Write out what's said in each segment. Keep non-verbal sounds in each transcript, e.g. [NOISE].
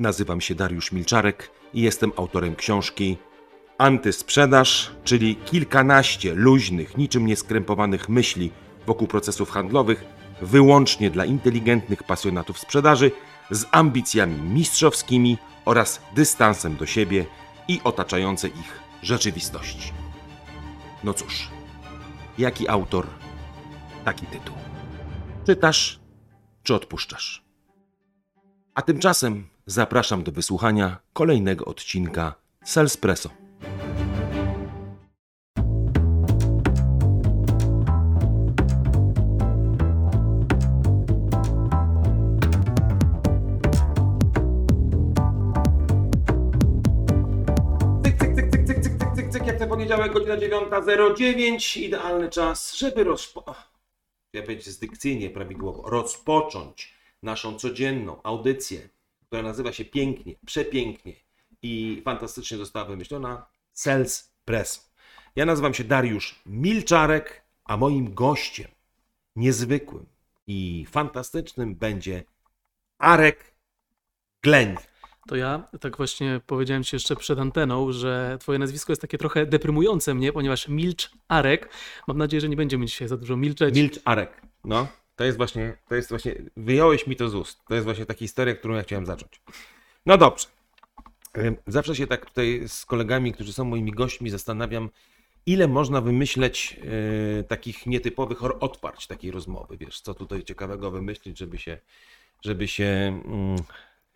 Nazywam się Dariusz Milczarek i jestem autorem książki Antysprzedaż, czyli kilkanaście luźnych, niczym nieskrępowanych myśli wokół procesów handlowych, wyłącznie dla inteligentnych pasjonatów sprzedaży, z ambicjami mistrzowskimi oraz dystansem do siebie i otaczającej ich rzeczywistości. No cóż, jaki autor, taki tytuł. Czytasz czy odpuszczasz? A tymczasem Zapraszam do wysłuchania kolejnego odcinka Salespresso. poniedziałek, godzina 9.09. Idealny czas, żeby rozpo... Ja będzie z dykcyjnie prawidłowo. Rozpocząć naszą codzienną audycję która nazywa się pięknie, przepięknie i fantastycznie została wymyślona Sales Press. Ja nazywam się Dariusz Milczarek, a moim gościem niezwykłym i fantastycznym będzie Arek Gleń. To ja tak właśnie powiedziałem ci jeszcze przed anteną, że twoje nazwisko jest takie trochę deprymujące mnie, ponieważ Milcz Arek. Mam nadzieję, że nie będziemy dzisiaj za dużo milczeć. Milcz Arek. No, to jest właśnie, to jest właśnie, wyjąłeś mi to z ust. To jest właśnie taka historia, którą ja chciałem zacząć. No dobrze. Zawsze się tak tutaj z kolegami, którzy są moimi gośćmi, zastanawiam, ile można wymyśleć yy, takich nietypowych odparć takiej rozmowy. Wiesz, co tutaj ciekawego wymyślić, żeby się, żeby się mm,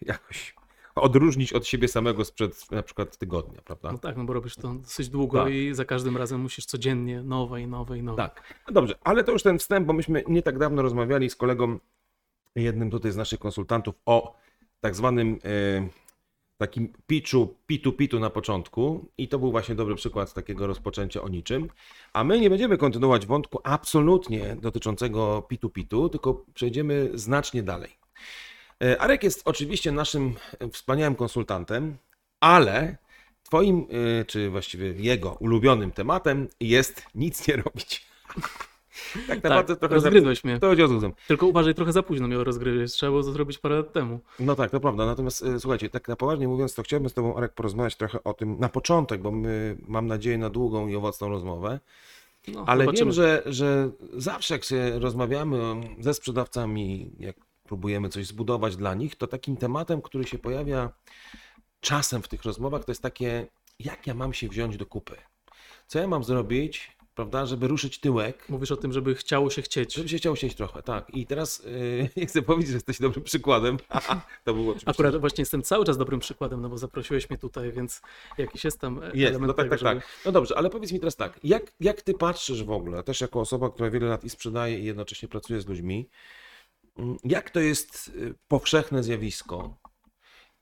jakoś odróżnić od siebie samego sprzed na przykład tygodnia, prawda? No tak, no bo robisz to dosyć długo Tak. i za każdym razem musisz codziennie nowe i nowe i nowe. Tak. No dobrze, ale to już ten wstęp, bo myśmy nie tak dawno rozmawiali z kolegą, jednym tutaj z naszych konsultantów, o tak zwanym e, takim pitchu, pitu pitu na początku i to był właśnie dobry przykład takiego rozpoczęcia o niczym. A my nie będziemy kontynuować wątku absolutnie dotyczącego pitu pitu, tylko przejdziemy znacznie dalej. E, Arek jest oczywiście naszym e, wspaniałym konsultantem, ale twoim, e, czy właściwie jego ulubionym tematem jest nic nie robić. [LAUGHS] tak naprawdę trochę rozgryzłeś mnie. To chodzi o. Tylko uważaj, trochę za późno mnie rozgryźć. Trzeba było to zrobić parę lat temu. No tak, to prawda. Natomiast słuchajcie, tak na poważnie mówiąc, to chciałbym z Tobą, Arek, porozmawiać trochę o tym na początek, bo my mam nadzieję na długą i owocną rozmowę. No, Ale zobaczymy. wiem, że, że zawsze jak się rozmawiamy ze sprzedawcami, jak próbujemy coś zbudować dla nich, to takim tematem, który się pojawia czasem w tych rozmowach, to jest takie, jak ja mam się wziąć do kupy? Co ja mam zrobić, prawda, żeby ruszyć tyłek? Mówisz o tym, żeby chciało się chcieć. Żeby się chciało siedzieć trochę, tak. I teraz [LAUGHS] yy, nie chcę powiedzieć, że jesteś dobrym przykładem. [LAUGHS] to było oczywiście. Akurat właśnie jestem cały czas dobrym przykładem, no bo zaprosiłeś mnie tutaj, więc jakiś jest tam Jest, element no tak, tego, tak, żeby... tak. No dobrze, ale powiedz mi teraz tak, jak, jak ty patrzysz w ogóle, też jako osoba, która wiele lat i sprzedaje i jednocześnie pracuje z ludźmi, jak to jest y, powszechne zjawisko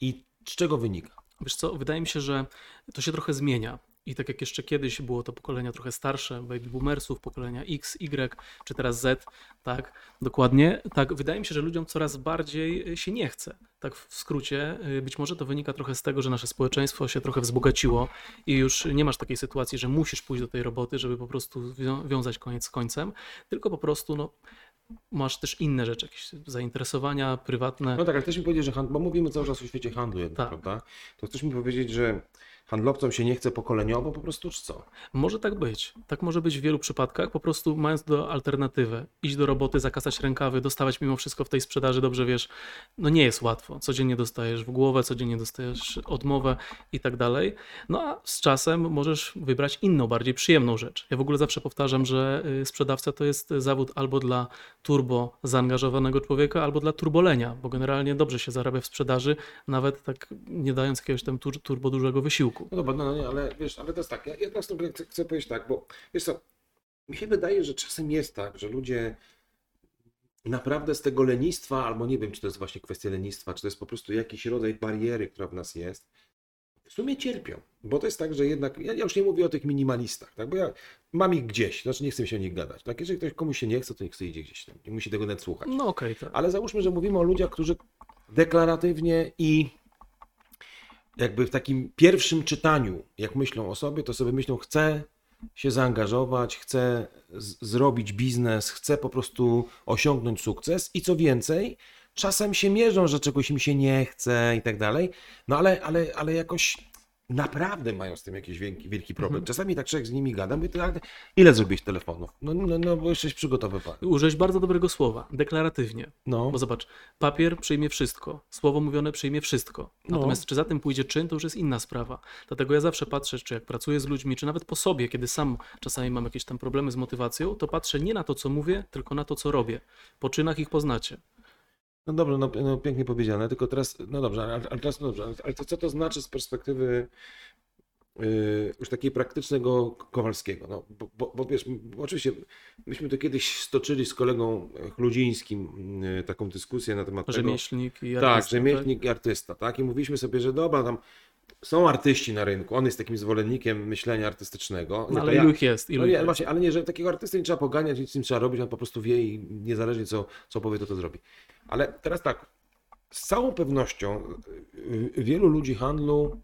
i z czego wynika? Wiesz co, wydaje mi się, że to się trochę zmienia. I tak jak jeszcze kiedyś było to pokolenia trochę starsze, baby boomersów, pokolenia X, Y, czy teraz Z, tak, dokładnie, tak, wydaje mi się, że ludziom coraz bardziej się nie chce. Tak w skrócie, y, być może to wynika trochę z tego, że nasze społeczeństwo się trochę wzbogaciło i już nie masz takiej sytuacji, że musisz pójść do tej roboty, żeby po prostu wią- wiązać koniec z końcem, tylko po prostu, no, masz też inne rzeczy, jakieś zainteresowania prywatne. No tak, ale chcesz mi powiedzieć, że handl, bo mówimy cały czas o świecie handlu jednak, Tak. prawda? To chcesz mi powiedzieć, że handlowcom się nie chce pokoleniowo po prostu, czy co? Może tak być. Tak może być w wielu przypadkach. Po prostu mając do alternatywę, iść do roboty, zakasać rękawy, dostawać mimo wszystko w tej sprzedaży, dobrze wiesz, no nie jest łatwo. Codziennie dostajesz w głowę, codziennie dostajesz odmowę i tak dalej. No a z czasem możesz wybrać inną, bardziej przyjemną rzecz. Ja w ogóle zawsze powtarzam, że y, sprzedawca to jest zawód albo dla turbo zaangażowanego człowieka, albo dla turbolenia, bo generalnie dobrze się zarabia w sprzedaży, nawet tak nie dając jakiegoś tam tur- turbo dużego wysiłku. No dobra, no, no nie, ale wiesz, ale to jest tak, ja, ja teraz chcę, chcę powiedzieć tak, bo wiesz co, mi się wydaje, że czasem jest tak, że ludzie naprawdę z tego lenistwa, albo nie wiem, czy to jest właśnie kwestia lenistwa, czy to jest po prostu jakiś rodzaj bariery, która w nas jest, w sumie cierpią. Bo to jest tak, że jednak, ja, już nie mówię o tych minimalistach, tak? bo ja mam ich gdzieś, znaczy nie chcę się o nich gadać. Tak? Jeżeli ktoś komuś się nie chce, to niech sobie idzie gdzieś tam, nie musi tego nawet słuchać. No okej, tak. Ale załóżmy, że mówimy o ludziach, którzy deklaratywnie i jakby w takim pierwszym czytaniu, jak myślą o sobie, to sobie myślą, chcę się zaangażować, chcę zrobić biznes, chcę po prostu osiągnąć sukces i co więcej, czasem się mierzą, że czegoś im się nie chce i tak dalej, no ale, ale, ale jakoś naprawdę mają z tym jakiś wielki, wielki problem. Mhm. Czasami tak człowiek z nimi gada, mówię, "Ty, ale ile zrobiłeś telefonów? No, no, no bo jesteś przygotowywany. Użyłeś bardzo dobrego słowa, deklaratywnie. No, Bo zobacz, papier przyjmie wszystko, słowo mówione przyjmie wszystko. No. Natomiast czy za tym pójdzie czyn, to już jest inna sprawa. Dlatego ja zawsze patrzę, czy jak pracuję z ludźmi, czy nawet po sobie, kiedy sam czasami mam jakieś tam problemy z motywacją, to patrzę nie na to, co mówię, tylko na to, co robię. Po czynach ich poznacie. No dobrze, no, no pięknie powiedziane, tylko teraz, no dobrze, ale, ale teraz, no dobrze, ale- to co to znaczy z perspektywy yy, już takiej praktycznego Kowalskiego? No, bo, bo, bo wiesz, oczywiście myśmy to kiedyś stoczyli z kolegą Chludzińskim yy, taką dyskusję na temat tego, Rzemieślnik i Tak, artysta, rzemieślnik i artysta, tak? I mówiliśmy sobie, że dobra, tam są artyści na rynku, on jest takim zwolennikiem myślenia artystycznego. No, ale ja- ilu ich jest? Ilu No nie, jest? właśnie, ale nie, że takiego artysty nie trzeba poganiać, nic z nim trzeba robić, on po prostu wie i niezależnie co, co powie, to to zrobi. Ale teraz tak, z całą pewnością y, wielu ludzi handlu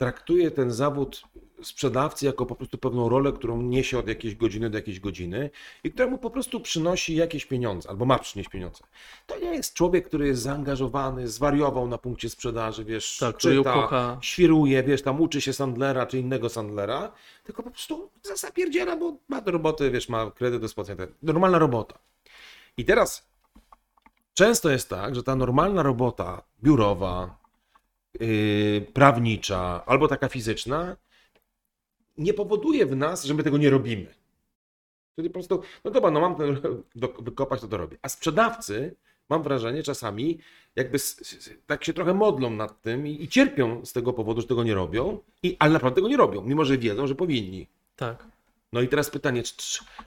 traktuje ten zawód sprzedawcy jako po prostu pewną rolę, którą niesie od jakiejś godziny do jakiejś godziny i która mu po prostu przynosi jakieś pieniądze, albo ma przynieść pieniądze. To nie jest człowiek, który jest zaangażowany, zwariował na punkcie sprzedaży, wiesz, Tak, czyta, kocha. świruje, wiesz, tam uczy się Sandlera czy innego Sandlera, tylko po prostu zapierdziela, bo ma do roboty, wiesz, ma kredyt do spłacenia. Normalna robota. I teraz często jest tak, że ta normalna robota biurowa, yy, prawnicza albo taka fizyczna nie powoduje w nas, że my tego nie robimy. Czyli po prostu, no dobra, no mam ten, do, wykopać, to to robię. A sprzedawcy, mam wrażenie, czasami jakby s, s, tak się trochę modlą nad tym i, i cierpią z tego powodu, że tego nie robią, i, ale naprawdę tego nie robią, mimo że wiedzą, że powinni. Tak. No i teraz pytanie, czy,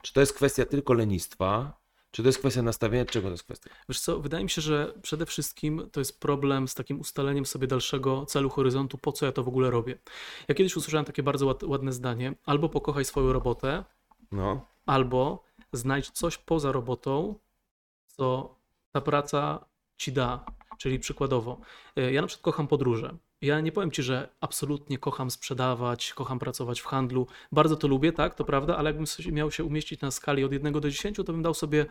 czy to jest kwestia tylko lenistwa, czy to jest kwestia nastawienia, czego to jest kwestia? Wiesz co, wydaje mi się, że przede wszystkim to jest problem z takim ustaleniem sobie dalszego celu, horyzontu, po co ja to w ogóle robię. Ja kiedyś usłyszałem takie bardzo ład, ładne zdanie, albo pokochaj swoją robotę, No, albo znajdź coś poza robotą, co ta praca ci da. Czyli przykładowo, e, ja na przykład kocham podróże. Ja nie powiem ci, że absolutnie kocham sprzedawać, kocham pracować w handlu. Bardzo to lubię, tak, to prawda, ale jakbym miał się umieścić na skali od 1 do 10, to bym dał sobie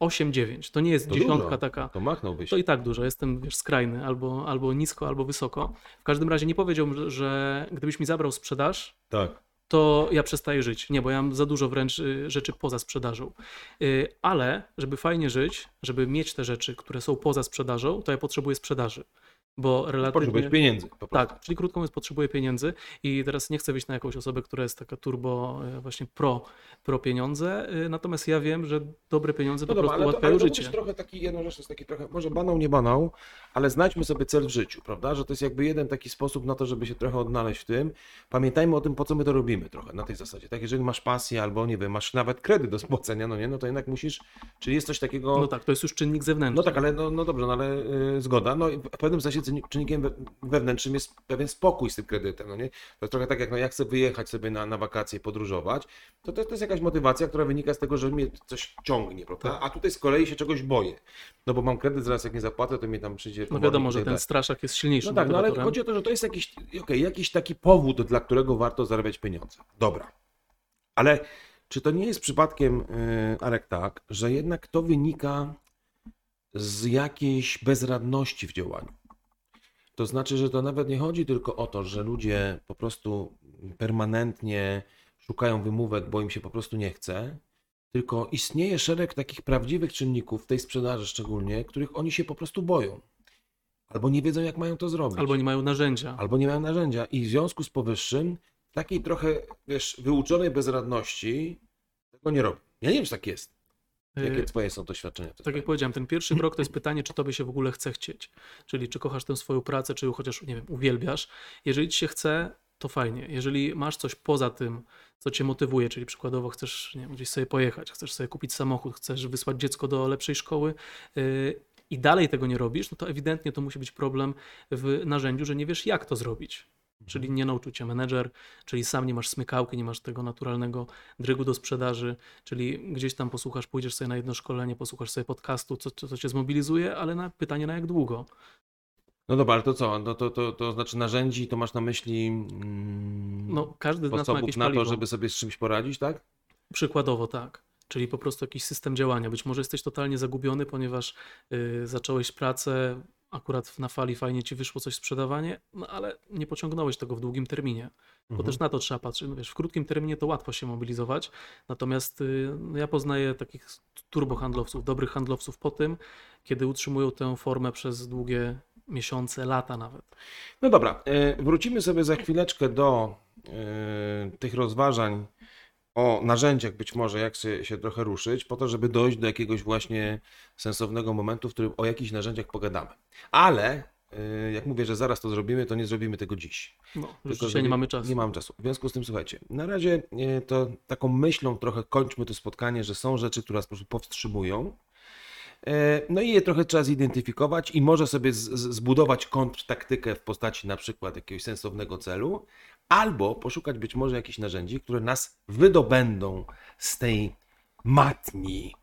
8-9. To nie jest To dziesiątka dużo. taka. to machnąłbyś. To i tak dużo, jestem wiesz, skrajny, albo, albo nisko, albo wysoko. W każdym razie nie powiedziałbym, że, że gdybyś mi zabrał sprzedaż, Tak. to ja przestaję żyć. Nie, bo ja mam za dużo wręcz y, rzeczy poza sprzedażą. Y, Ale żeby fajnie żyć, żeby mieć te rzeczy, które są poza sprzedażą, to ja potrzebuję sprzedaży. Bo relatywnie... Potrzebujesz pieniędzy. Po. Tak, czyli krótko mówiąc, potrzebuję pieniędzy i teraz nie chcę wyjść na jakąś osobę, która jest taka turbo, e, właśnie pro, pro pieniądze, e, natomiast ja wiem, że dobre pieniądze po No dobra, prostu ale to, ułatwiają ale życie. trochę taki, jedną rzecz jest taki trochę, może banał, nie banał, ale znajdźmy sobie cel w życiu, prawda? Że to jest jakby jeden taki sposób na to, żeby się trochę odnaleźć w tym. Pamiętajmy o tym, po co my to robimy trochę na tej zasadzie. Tak, jeżeli masz pasję albo, nie wiem, masz nawet kredyt do spłacenia, no nie, no to jednak musisz, czyli jest coś takiego... No tak, to jest już czynnik zewnętrzny. No tak, ale no, no dobrze, no ale y, zgoda. No i w pewnym sensie czynnik- czynnikiem we, wewnętrznym jest pewien spokój z tym kredytem, no nie? To jest trochę tak jak, no ja chcę wyjechać sobie na, na wakacje, podróżować, to, to to jest jakaś motywacja, która wynika z tego, że mnie coś ciągnie, prawda? A tutaj z kolei się czegoś boję. No bo mam kredyt, zaraz jak nie zapłacę, to mnie tam przyjdzie... No komornik wiadomo, że tak ten straszak jest silniejszym No tak, no ale chodzi o to, że to jest jakiś, okej, jakiś taki powód, dla którego warto zarabiać pieniądze. Dobra. Ale czy to nie jest przypadkiem, yy, Arek, tak, że jednak to wynika z jakiejś bezradności w działaniu? To znaczy, że to nawet nie chodzi tylko o to, że ludzie po prostu permanentnie szukają wymówek, bo im się po prostu nie chce, tylko istnieje szereg takich prawdziwych czynników w tej sprzedaży szczególnie, których oni się po prostu boją. Albo nie wiedzą, jak mają to zrobić. Albo nie mają narzędzia. Albo nie mają narzędzia. I w związku z powyższym, takiej trochę, wiesz, wyuczonej bezradności tego nie robią. Ja nie wiem, czy tak jest. Jakie Y, twoje są doświadczenia? Tak jak powiedziałem, ten pierwszy krok to jest [LAUGHS] pytanie, czy tobie się w ogóle chce chcieć. Czyli czy kochasz tę swoją pracę, czy chociaż, nie wiem, uwielbiasz. Jeżeli ci się chce, to fajnie. Jeżeli masz coś poza tym, co cię motywuje, czyli przykładowo chcesz nie wiem, gdzieś sobie pojechać, chcesz sobie kupić samochód, chcesz wysłać dziecko do lepszej szkoły yy, i dalej tego nie robisz, no to ewidentnie to musi być problem w narzędziu, że nie wiesz, jak to zrobić. Czyli nie nauczył cię menedżer, czyli sam nie masz smykałki, nie masz tego naturalnego drygu do sprzedaży, czyli gdzieś tam posłuchasz, pójdziesz sobie na jedno szkolenie, posłuchasz sobie podcastu, co, co, co cię zmobilizuje, ale na pytanie na jak długo. No dobra, ale to co? No to, to, to znaczy narzędzi, to masz na myśli mm, No, każdy z nas ma jakieś na paliwo. to, żeby sobie z czymś poradzić, tak? Przykładowo tak. czyli po prostu jakiś system działania. Być może jesteś totalnie zagubiony, ponieważ y, zacząłeś pracę, akurat na fali fajnie ci wyszło coś sprzedawanie, no ale nie pociągnąłeś tego w długim terminie. Bo Mhm. też na to trzeba patrzeć. No wiesz, w krótkim terminie to łatwo się mobilizować, natomiast y, no ja poznaję takich turbohandlowców, dobrych handlowców po tym, kiedy utrzymują tę formę przez długie miesiące, lata nawet. No dobra, e, wrócimy sobie za chwileczkę do e, tych rozważań o narzędziach być może, jak się, się trochę ruszyć, po to, żeby dojść do jakiegoś właśnie sensownego momentu, w którym o jakichś narzędziach pogadamy. Ale e, jak mówię, że zaraz to zrobimy, to nie zrobimy tego dziś. No, już Tylko, dzisiaj nie mamy czasu. Nie mam czasu. W związku z tym, słuchajcie, na razie e, to taką myślą trochę kończmy to spotkanie, że są rzeczy, które nas po prostu powstrzymują. E, No i je trochę trzeba zidentyfikować i może sobie zbudować kontrtaktykę w postaci na przykład jakiegoś sensownego celu, albo poszukać być może jakichś narzędzi, które nas wydobędą z tej matni,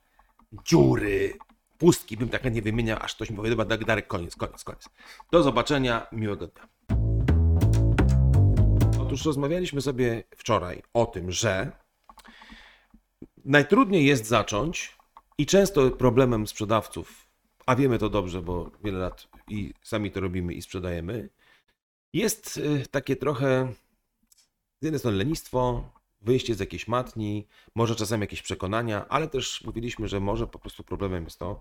dziury, pustki, bym tak nie wymieniał, aż ktoś mi powie, dobra, Darek, koniec, koniec, koniec. Do zobaczenia, miłego dnia. Otóż rozmawialiśmy sobie wczoraj o tym, że najtrudniej jest zacząć i często problemem sprzedawców, a wiemy to dobrze, bo wiele lat i sami to robimy i sprzedajemy, jest y, takie trochę z jednej strony lenistwo, wyjście z jakiejś matni, może czasami jakieś przekonania, ale też mówiliśmy, że może po prostu problemem jest to,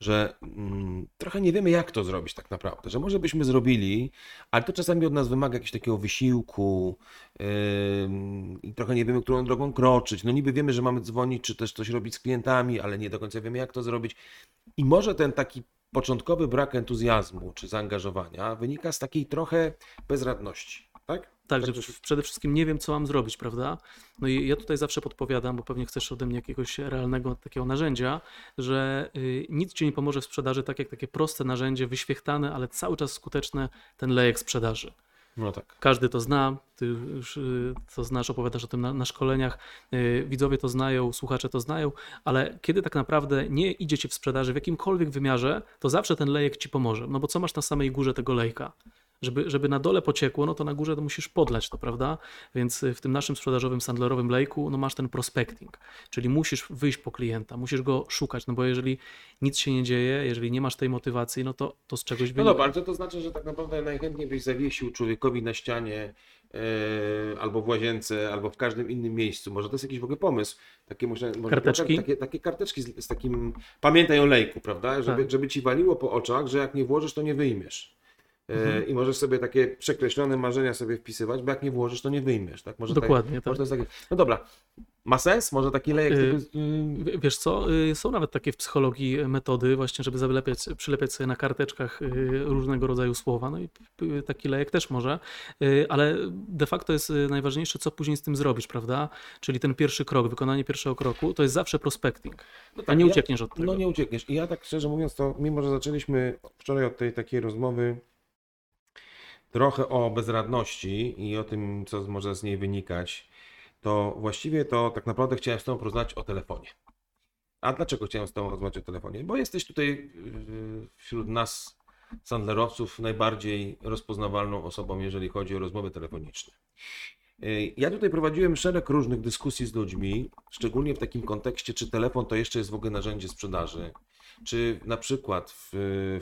że mm, trochę nie wiemy, jak to zrobić tak naprawdę. Że może byśmy zrobili, ale to czasami od nas wymaga jakiegoś takiego wysiłku ym, i trochę nie wiemy, którą drogą kroczyć. No niby wiemy, że mamy dzwonić, czy też coś robić z klientami, ale nie do końca wiemy, jak to zrobić. I może ten taki początkowy brak entuzjazmu czy zaangażowania wynika z takiej trochę bezradności. Tak? Tak, że przede wszystkim nie wiem, co mam zrobić, prawda? No i ja tutaj zawsze podpowiadam, bo pewnie chcesz ode mnie jakiegoś realnego takiego narzędzia, że y, nic ci nie pomoże w sprzedaży, tak jak takie proste narzędzie, wyświechtane, ale cały czas skuteczne, ten lejek sprzedaży. No tak. Każdy to zna, ty już y, to znasz, opowiadasz o tym na, na szkoleniach, y, widzowie to znają, słuchacze to znają, ale kiedy tak naprawdę nie idzie ci w sprzedaży w jakimkolwiek wymiarze, to zawsze ten lejek ci pomoże. No bo co masz na samej górze tego lejka? Żeby, żeby na dole pociekło, no to na górze to musisz podlać to, prawda? Więc y, w tym naszym sprzedażowym, sandlerowym lejku, no masz ten prospecting, czyli musisz wyjść po klienta, musisz go szukać, no bo jeżeli nic się nie dzieje, jeżeli nie masz tej motywacji, no to, to z czegoś No wynika. dobra, ale to, to znaczy, że tak naprawdę najchętniej byś zawiesił człowiekowi na ścianie e, albo w łazience, albo w każdym innym miejscu. Może to jest jakiś w ogóle pomysł. Takie, może, może Karteczki? Takie, takie karteczki z, z takim, pamiętaj o lejku, prawda? Żeby, Tak. żeby ci waliło po oczach, że jak nie włożysz, to nie wyjmiesz. E, Mhm. I możesz sobie takie przekreślone marzenia sobie wpisywać, bo jak nie włożysz, to nie wyjmiesz. Tak? Może Dokładnie, tak. tak. Może to jest takie... No dobra, ma sens? Może taki lejek... Sobie- y, Wiesz co, y, są nawet takie w psychologii metody właśnie, żeby zalepiać, przylepiać sobie na karteczkach y, różnego rodzaju słowa, no i taki lejek też może, ale de facto jest najważniejsze, co później z tym zrobisz, prawda? Czyli ten pierwszy krok, wykonanie pierwszego kroku, to jest zawsze prospecting, No a tak, nie ja- uciekniesz od tego. No nie uciekniesz. I ja tak szczerze mówiąc, to mimo, że zaczęliśmy wczoraj od tej takiej rozmowy trochę o bezradności i o tym, co może z niej wynikać, to właściwie to tak naprawdę chciałem z Tobą porozmawiać o telefonie. A dlaczego chciałem z Tobą rozmawiać o telefonie? Bo jesteś tutaj yy, wśród nas, sandlerowców, najbardziej rozpoznawalną osobą, jeżeli chodzi o rozmowy telefoniczne. Yy, Ja tutaj prowadziłem szereg różnych dyskusji z ludźmi, szczególnie w takim kontekście, czy telefon to jeszcze jest w ogóle narzędzie sprzedaży, czy na przykład w,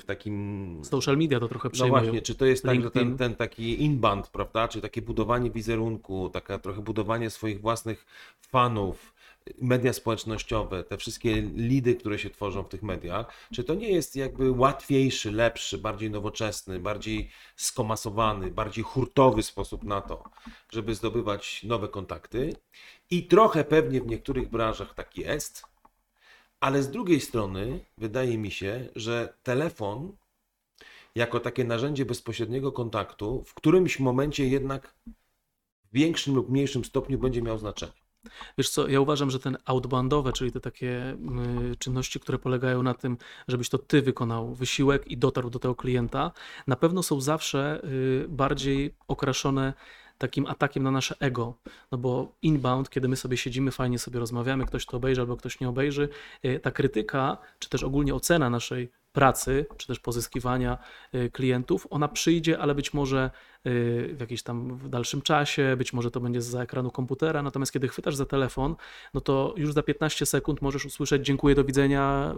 w takim Social media to trochę no przejmują. właśnie, czy to jest tak, że ten, ten taki inbound, prawda, czy takie budowanie wizerunku, taka trochę budowanie swoich własnych fanów, media społecznościowe, te wszystkie lidy, które się tworzą w tych mediach, czy to nie jest jakby łatwiejszy, lepszy, bardziej nowoczesny, bardziej skomasowany, bardziej hurtowy sposób na to, żeby zdobywać nowe kontakty? I trochę pewnie w niektórych branżach tak jest, ale z drugiej strony wydaje mi się, że telefon jako takie narzędzie bezpośredniego kontaktu w którymś momencie jednak w większym lub mniejszym stopniu będzie miał znaczenie. Wiesz co, ja uważam, że ten outboundowe, czyli te takie y, czynności, które polegają na tym, żebyś to ty wykonał wysiłek i dotarł do tego klienta, na pewno są zawsze y, bardziej okraszone takim atakiem na nasze ego. No bo inbound, kiedy my sobie siedzimy, fajnie sobie rozmawiamy, ktoś to obejrzy albo ktoś nie obejrzy, y, ta krytyka, czy też ogólnie ocena naszej pracy, czy też pozyskiwania y, klientów, ona przyjdzie, ale być może y, w jakimś tam w dalszym czasie, być może to będzie za ekranu komputera, natomiast kiedy chwytasz za telefon, no to już za 15 sekund możesz usłyszeć dziękuję, do widzenia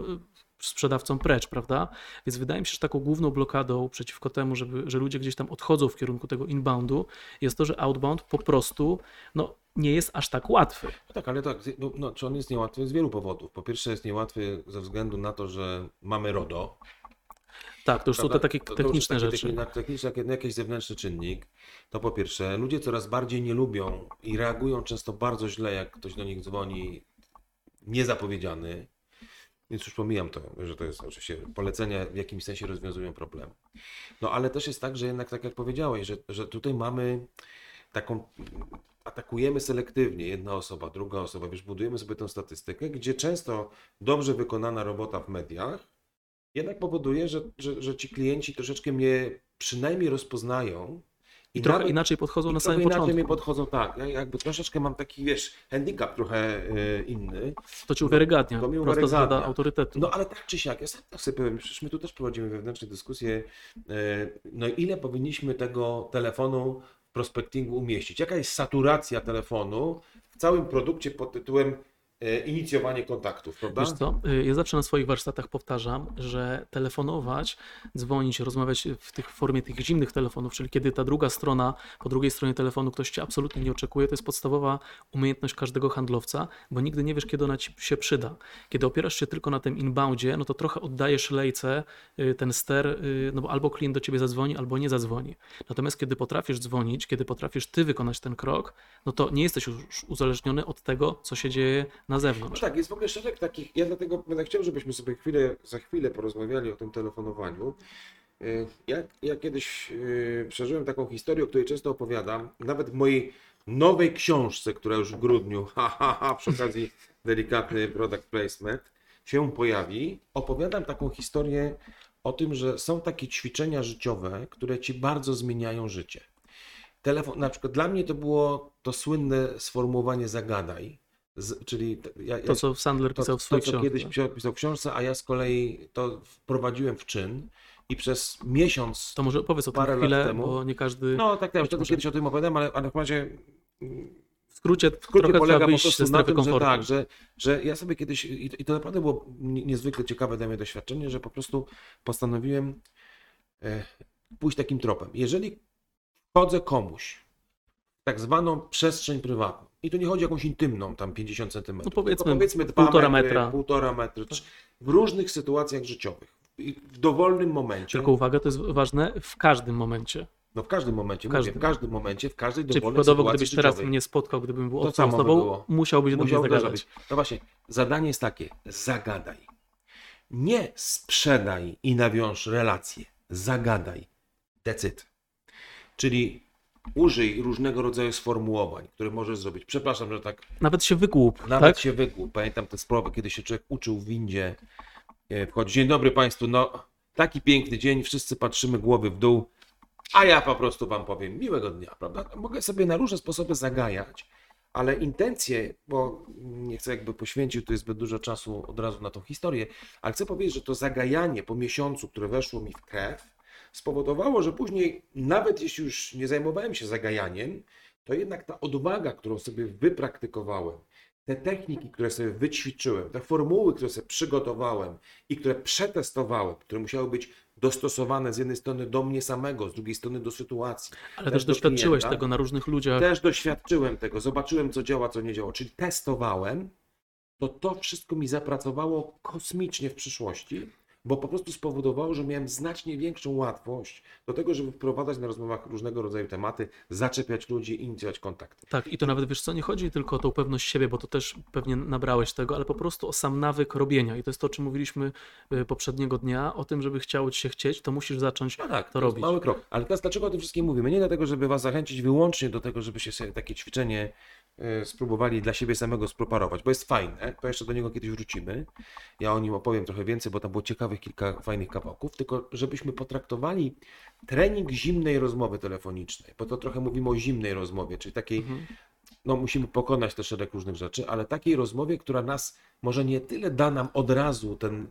sprzedawcą precz, prawda? Więc wydaje mi się, że taką główną blokadą przeciwko temu, żeby, że ludzie gdzieś tam odchodzą w kierunku tego inboundu, jest to, że outbound po prostu no, nie jest aż tak łatwy. No tak, ale tak, no, no, czy on jest niełatwy z wielu powodów. Po pierwsze jest niełatwy ze względu na to, że mamy RODO. Tak, to już są te takie To- to techniczne takie rzeczy. techni- Techniczne, jak- jakiś zewnętrzny czynnik. To po pierwsze, ludzie coraz bardziej nie lubią i reagują często bardzo źle, jak ktoś do nich dzwoni niezapowiedziany. Więc już pomijam to, że to jest oczywiście polecenia w jakimś sensie rozwiązują problem. No ale też jest tak, że jednak tak jak powiedziałeś, że, że tutaj mamy taką, atakujemy selektywnie, jedna osoba, druga osoba, wiesz, budujemy sobie tą statystykę, gdzie często dobrze wykonana robota w mediach jednak powoduje, że, że, że ci klienci troszeczkę mnie przynajmniej rozpoznają. I trochę nawet- inaczej podchodzą na samym inaczej początku. mnie podchodzą, tak. Ja jakby troszeczkę mam taki, wiesz, handicap trochę y, inny. To ci uwiarygadnia, To mi prosta zasada autorytetu. No ale tak czy siak, ja sam tak sobie powiem, przecież my tu też prowadzimy wewnętrzne dyskusje, e, no ile powinniśmy tego telefonu w prospectingu umieścić? Jaka jest saturacja telefonu w całym produkcie pod tytułem e, inicjowanie kontaktów, prawda? Wiesz co, y, ja zawsze na swoich warsztatach powtarzam, że telefonować, dzwonić, rozmawiać w tych formie tych zimnych telefonów, czyli kiedy ta druga strona, po drugiej stronie telefonu ktoś cię absolutnie nie oczekuje, to jest podstawowa umiejętność każdego handlowca, bo nigdy nie wiesz, kiedy ona ci się przyda. Kiedy opierasz się tylko na tym inboundzie, no to trochę oddajesz lejce, y, ten ster, y, no bo albo klient do ciebie zadzwoni, albo nie zadzwoni. Natomiast kiedy potrafisz dzwonić, kiedy potrafisz ty wykonać ten krok, no to nie jesteś już uzależniony od tego, co się dzieje na No zewnątrz. tak, jest w ogóle szereg takich, ja dlatego będę chciał, żebyśmy sobie chwilę, za chwilę porozmawiali o tym telefonowaniu. Y, Ja, ja kiedyś y, przeżyłem taką historię, o której często opowiadam, nawet w mojej nowej książce, która już w grudniu, [LAUGHS] ha, ha, ha, przy okazji delikatny product placement, się pojawi. Opowiadam taką historię o tym, że są takie ćwiczenia życiowe, które ci bardzo zmieniają życie. Telefon, na przykład dla mnie to było to słynne sformułowanie zagadaj, z, czyli ja, ja, To, co Sandler to, pisał w to, swojej co książce. kiedyś pisał, pisał w książce, a ja z kolei to wprowadziłem w czyn i przez miesiąc, To może opowiedz o tym chwilę, temu. bo nie każdy... no tak, tak, wtedy może- kiedyś o tym opowiadam, ale, ale w razie W skrócie, w skrócie polega po prostu na tym, że tak, że, że ja sobie kiedyś, i to, to naprawdę było nie- niezwykle ciekawe dla mnie doświadczenie, że po prostu postanowiłem e, pójść takim tropem. Jeżeli wchodzę komuś w tak zwaną przestrzeń prywatną, i tu nie chodzi o jakąś intymną, tam 50 centymetrów, No powiedzmy powiedzmy dwa półtora metry, metra. półtora metry, trz- w różnych sytuacjach życiowych, w dowolnym momencie, Tylko uwaga, to jest ważne w każdym momencie. no w każdym momencie, W mówię, każdym. w każdym momencie, w każdej Czyli dowolnej przykładowo, sytuacji gdybyś teraz życiowej. mnie spotkał, gdybym był obcą by osobą, musiałbyś do mnie zagadać. No właśnie, zadanie jest takie, zagadaj. Nie sprzedaj i nawiąż relacje, zagadaj. It. Czyli użyj różnego rodzaju sformułowań, które możesz zrobić. Przepraszam, że tak Nawet się wygłup, nawet tak? się wygłup. Pamiętam tę sprawę, kiedy się człowiek uczył w windzie. e, Wchodzi, dzień dobry Państwu, no taki piękny dzień, wszyscy patrzymy głowy w dół, a ja po prostu Wam powiem miłego dnia, prawda? Mogę sobie na różne sposoby zagajać, ale intencje, bo nie chcę jakby poświęcić tu zbyt dużo czasu od razu na tą historię, ale chcę powiedzieć, że to zagajanie po miesiącu, które weszło mi w krew, spowodowało, że później, nawet jeśli już nie zajmowałem się zagajaniem, to jednak ta odwaga, którą sobie wypraktykowałem, te techniki, które sobie wyćwiczyłem, te formuły, które sobie przygotowałem i które przetestowałem, które musiały być dostosowane z jednej strony do mnie samego, z drugiej strony do sytuacji. Ale też też do doświadczyłeś klienta. tego na różnych ludziach. Też doświadczyłem tego, zobaczyłem, co działa, co nie działa, czyli testowałem, to to wszystko mi zapracowało kosmicznie w przyszłości, bo po prostu spowodowało, że miałem znacznie większą łatwość do tego, żeby wprowadzać na rozmowach różnego rodzaju tematy, zaczepiać ludzi inicjować kontakty. Tak, i to nawet wiesz co, nie chodzi tylko o tą pewność siebie, bo to też pewnie nabrałeś tego, ale po prostu o sam nawyk robienia. I to jest to, o czym mówiliśmy y, poprzedniego dnia, o tym, żeby chciało ci się chcieć, to musisz zacząć No tak, to to jest robić. mały krok. Ale teraz dlaczego o tym wszystkim mówimy? Nie dlatego, żeby Was zachęcić wyłącznie do tego, żebyście sobie takie ćwiczenie spróbowali dla siebie samego spreparować, bo jest fajne, to jeszcze do niego kiedyś wrócimy. Ja o nim opowiem trochę więcej, bo tam było ciekawych kilka fajnych kawałków, tylko żebyśmy potraktowali trening zimnej rozmowy telefonicznej, bo to trochę mówimy o zimnej rozmowie, czyli takiej Mhm. no, musimy pokonać też szereg różnych rzeczy, ale takiej rozmowie, która nas może nie tyle da nam od razu ten y,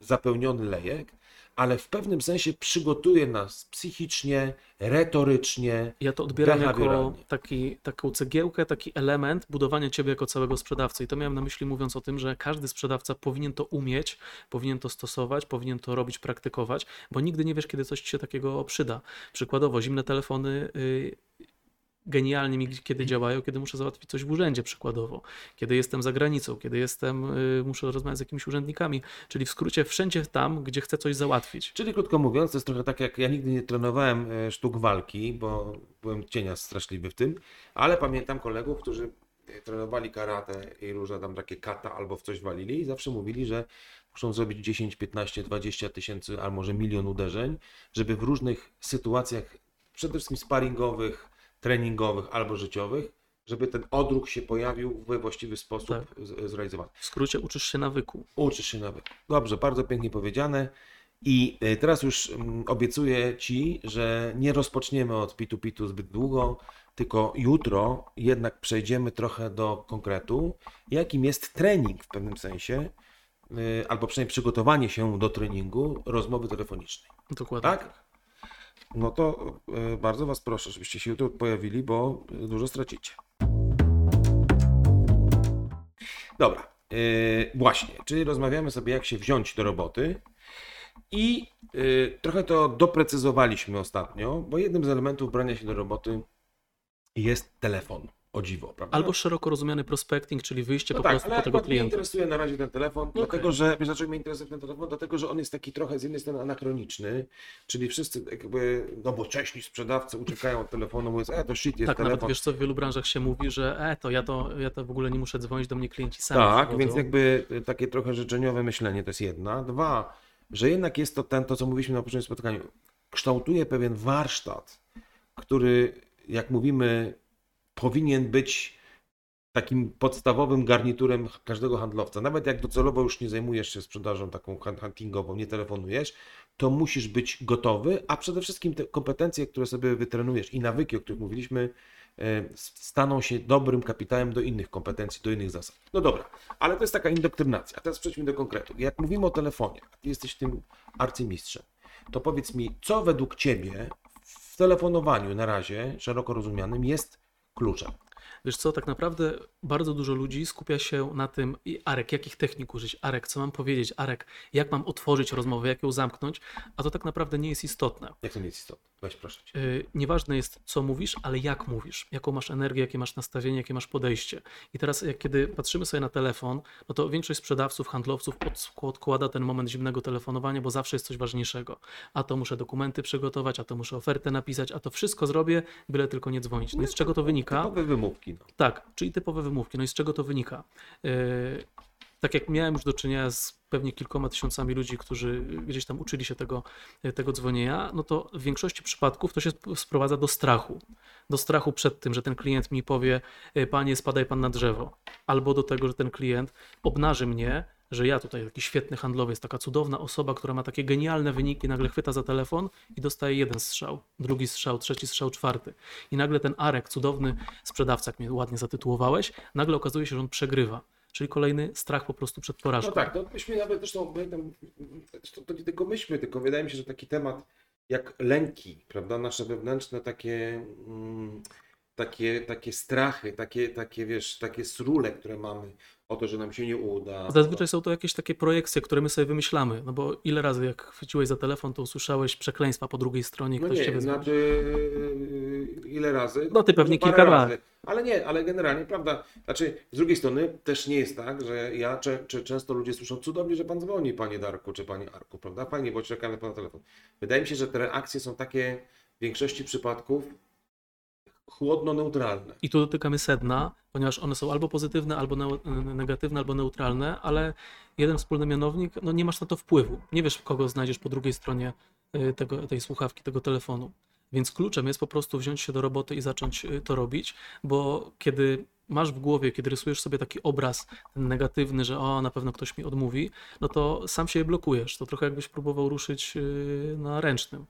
zapełniony lejek, ale w pewnym sensie przygotuje nas psychicznie, retorycznie. Ja to odbieram jako taki, taką cegiełkę, taki element budowania ciebie jako całego sprzedawcy. I to miałem na myśli mówiąc o tym, że każdy sprzedawca powinien to umieć, powinien to stosować, powinien to robić, praktykować, bo nigdy nie wiesz, kiedy coś ci się takiego przyda. Przykładowo, zimne telefony. y, Genialnie mi kiedy działają, kiedy muszę załatwić coś w urzędzie, przykładowo, kiedy jestem za granicą, kiedy jestem, y, muszę rozmawiać z jakimiś urzędnikami, czyli w skrócie wszędzie tam, gdzie chcę coś załatwić. Czyli krótko mówiąc, to jest trochę tak jak ja nigdy nie trenowałem e, sztuk walki, bo byłem cienia straszliwy w tym, ale pamiętam kolegów, którzy e, trenowali karate i różne tam takie kata albo w coś walili i zawsze mówili, że muszą zrobić 10, 15, 20 tysięcy, albo może milion uderzeń, żeby w różnych sytuacjach, przede wszystkim sparingowych, treningowych albo życiowych, żeby ten odruch się pojawił we właściwy sposób z- zrealizowany. W skrócie uczysz się nawyku. Uczysz się nawet. Dobrze, bardzo pięknie powiedziane. I e, teraz już mm, obiecuję Ci, że nie rozpoczniemy od pitu pitu zbyt długo, tylko jutro jednak przejdziemy trochę do konkretu, jakim jest trening w pewnym sensie, y, albo przynajmniej przygotowanie się do treningu rozmowy telefonicznej. Dokładnie. Tak? No to y, bardzo Was proszę, żebyście się jutro pojawili, bo dużo stracicie. Dobra, yy, właśnie, czyli rozmawiamy sobie, jak się wziąć do roboty. I yy, trochę to doprecyzowaliśmy ostatnio, bo jednym z elementów brania się do roboty jest telefon. O dziwo, prawda? Albo szeroko rozumiany prospecting, czyli wyjście no po tak, prostu ale po tego akurat mnie klienta. interesuje na razie ten telefon, dlatego okej. że, wiesz dlaczego mnie interesuje ten telefon? Dlatego, że on jest taki trochę z jednej strony anachroniczny, czyli wszyscy jakby nowocześni sprzedawcy uciekają od telefonu, mówiąc, e to shit, jest Tak, telefon. nawet wiesz co, w wielu branżach się mówi, że e, to ja to, ja to w ogóle nie muszę dzwonić do mnie klienci sami Tak, więc jakby y, takie trochę życzeniowe myślenie to jest jedna. Dwa, że jednak jest to ten, to co mówiliśmy na poprzednim spotkaniu, kształtuje pewien warsztat, który, jak mówimy, powinien być takim podstawowym garniturem każdego handlowca. Nawet jak docelowo już nie zajmujesz się sprzedażą taką hunt- huntingową, nie telefonujesz, to musisz być gotowy, a przede wszystkim te kompetencje, które sobie wytrenujesz i nawyki, o których mówiliśmy, e, staną się dobrym kapitałem do innych kompetencji, do innych zasad. No dobra, ale to jest taka indoktrynacja. A teraz przejdźmy do konkretu. Jak mówimy o telefonie, a ty jesteś tym arcymistrzem, to powiedz mi, co według ciebie w telefonowaniu na razie, szeroko rozumianym, jest kluczem? Wiesz co, tak naprawdę bardzo dużo ludzi skupia się na tym, Arek, jakich technik użyć, Arek, co mam powiedzieć, Arek, jak mam otworzyć rozmowę, jak ją zamknąć, a to tak naprawdę nie jest istotne. Jak to nie jest istotne? Weź proszę cię. Yy, nieważne jest, co mówisz, ale jak mówisz, jaką masz energię, jakie masz nastawienie, jakie masz podejście. I teraz, jak kiedy patrzymy sobie na telefon, no to większość sprzedawców, handlowców od, odkłada ten moment zimnego telefonowania, bo zawsze jest coś ważniejszego. A to muszę dokumenty przygotować, a to muszę ofertę napisać, a to wszystko zrobię, byle tylko nie dzwonić. No i z czego to wynika? Typowe wymówki. No. Tak, czyli typowe wymówki. No i z czego to wynika? Yy, tak jak miałem już do czynienia z pewnie kilkoma tysiącami ludzi, którzy gdzieś tam uczyli się tego, tego dzwonienia, no to w większości przypadków to się sp- sprowadza do strachu. Do strachu przed tym, że ten klient mi powie, "E, panie, spadaj pan na drzewo. Albo do tego, że ten klient obnaży mnie, że ja tutaj taki świetny handlowiec, taka cudowna osoba, która ma takie genialne wyniki, nagle chwyta za telefon i dostaje jeden strzał, drugi strzał, trzeci strzał, czwarty. I nagle ten Arek, cudowny sprzedawca, jak mnie ładnie zatytułowałeś, nagle okazuje się, że on przegrywa. Czyli kolejny strach po prostu przed porażką. No tak, to myśmy nawet zresztą, pamiętam, to nie tylko myśmy, tylko wydaje mi się, że taki temat jak lęki, prawda, nasze wewnętrzne takie, mm, takie, takie strachy, takie, takie, wiesz, takie srule, które mamy o to, że nam się nie uda. Zazwyczaj są to jakieś takie projekcje, które my sobie wymyślamy. No bo ile razy jak chwyciłeś za telefon, to usłyszałeś przekleństwa po drugiej stronie, No ktoś nie, zna- znaczy yy, ile razy? No ty pewnie kilka razy. razy. Ale nie, ale generalnie, prawda, znaczy z drugiej strony też nie jest tak, że ja, czy, czy często ludzie słyszą cudownie, że pan dzwoni, panie Darku, czy panie Arku, prawda, fajnie, bo czekamy na pana telefon. Wydaje mi się, że te reakcje są takie w większości przypadków chłodno-neutralne. I tu dotykamy sedna, ponieważ one są albo pozytywne, albo neu- negatywne, albo neutralne, ale jeden wspólny mianownik, no nie masz na to wpływu. Nie wiesz, kogo znajdziesz po drugiej stronie y, tego, tej słuchawki, tego telefonu. Więc kluczem jest po prostu wziąć się do roboty i zacząć y, to robić, bo kiedy masz w głowie, kiedy rysujesz sobie taki obraz negatywny, że o, na pewno ktoś mi odmówi, no to sam się blokujesz. To trochę jakbyś próbował ruszyć y, na ręcznym.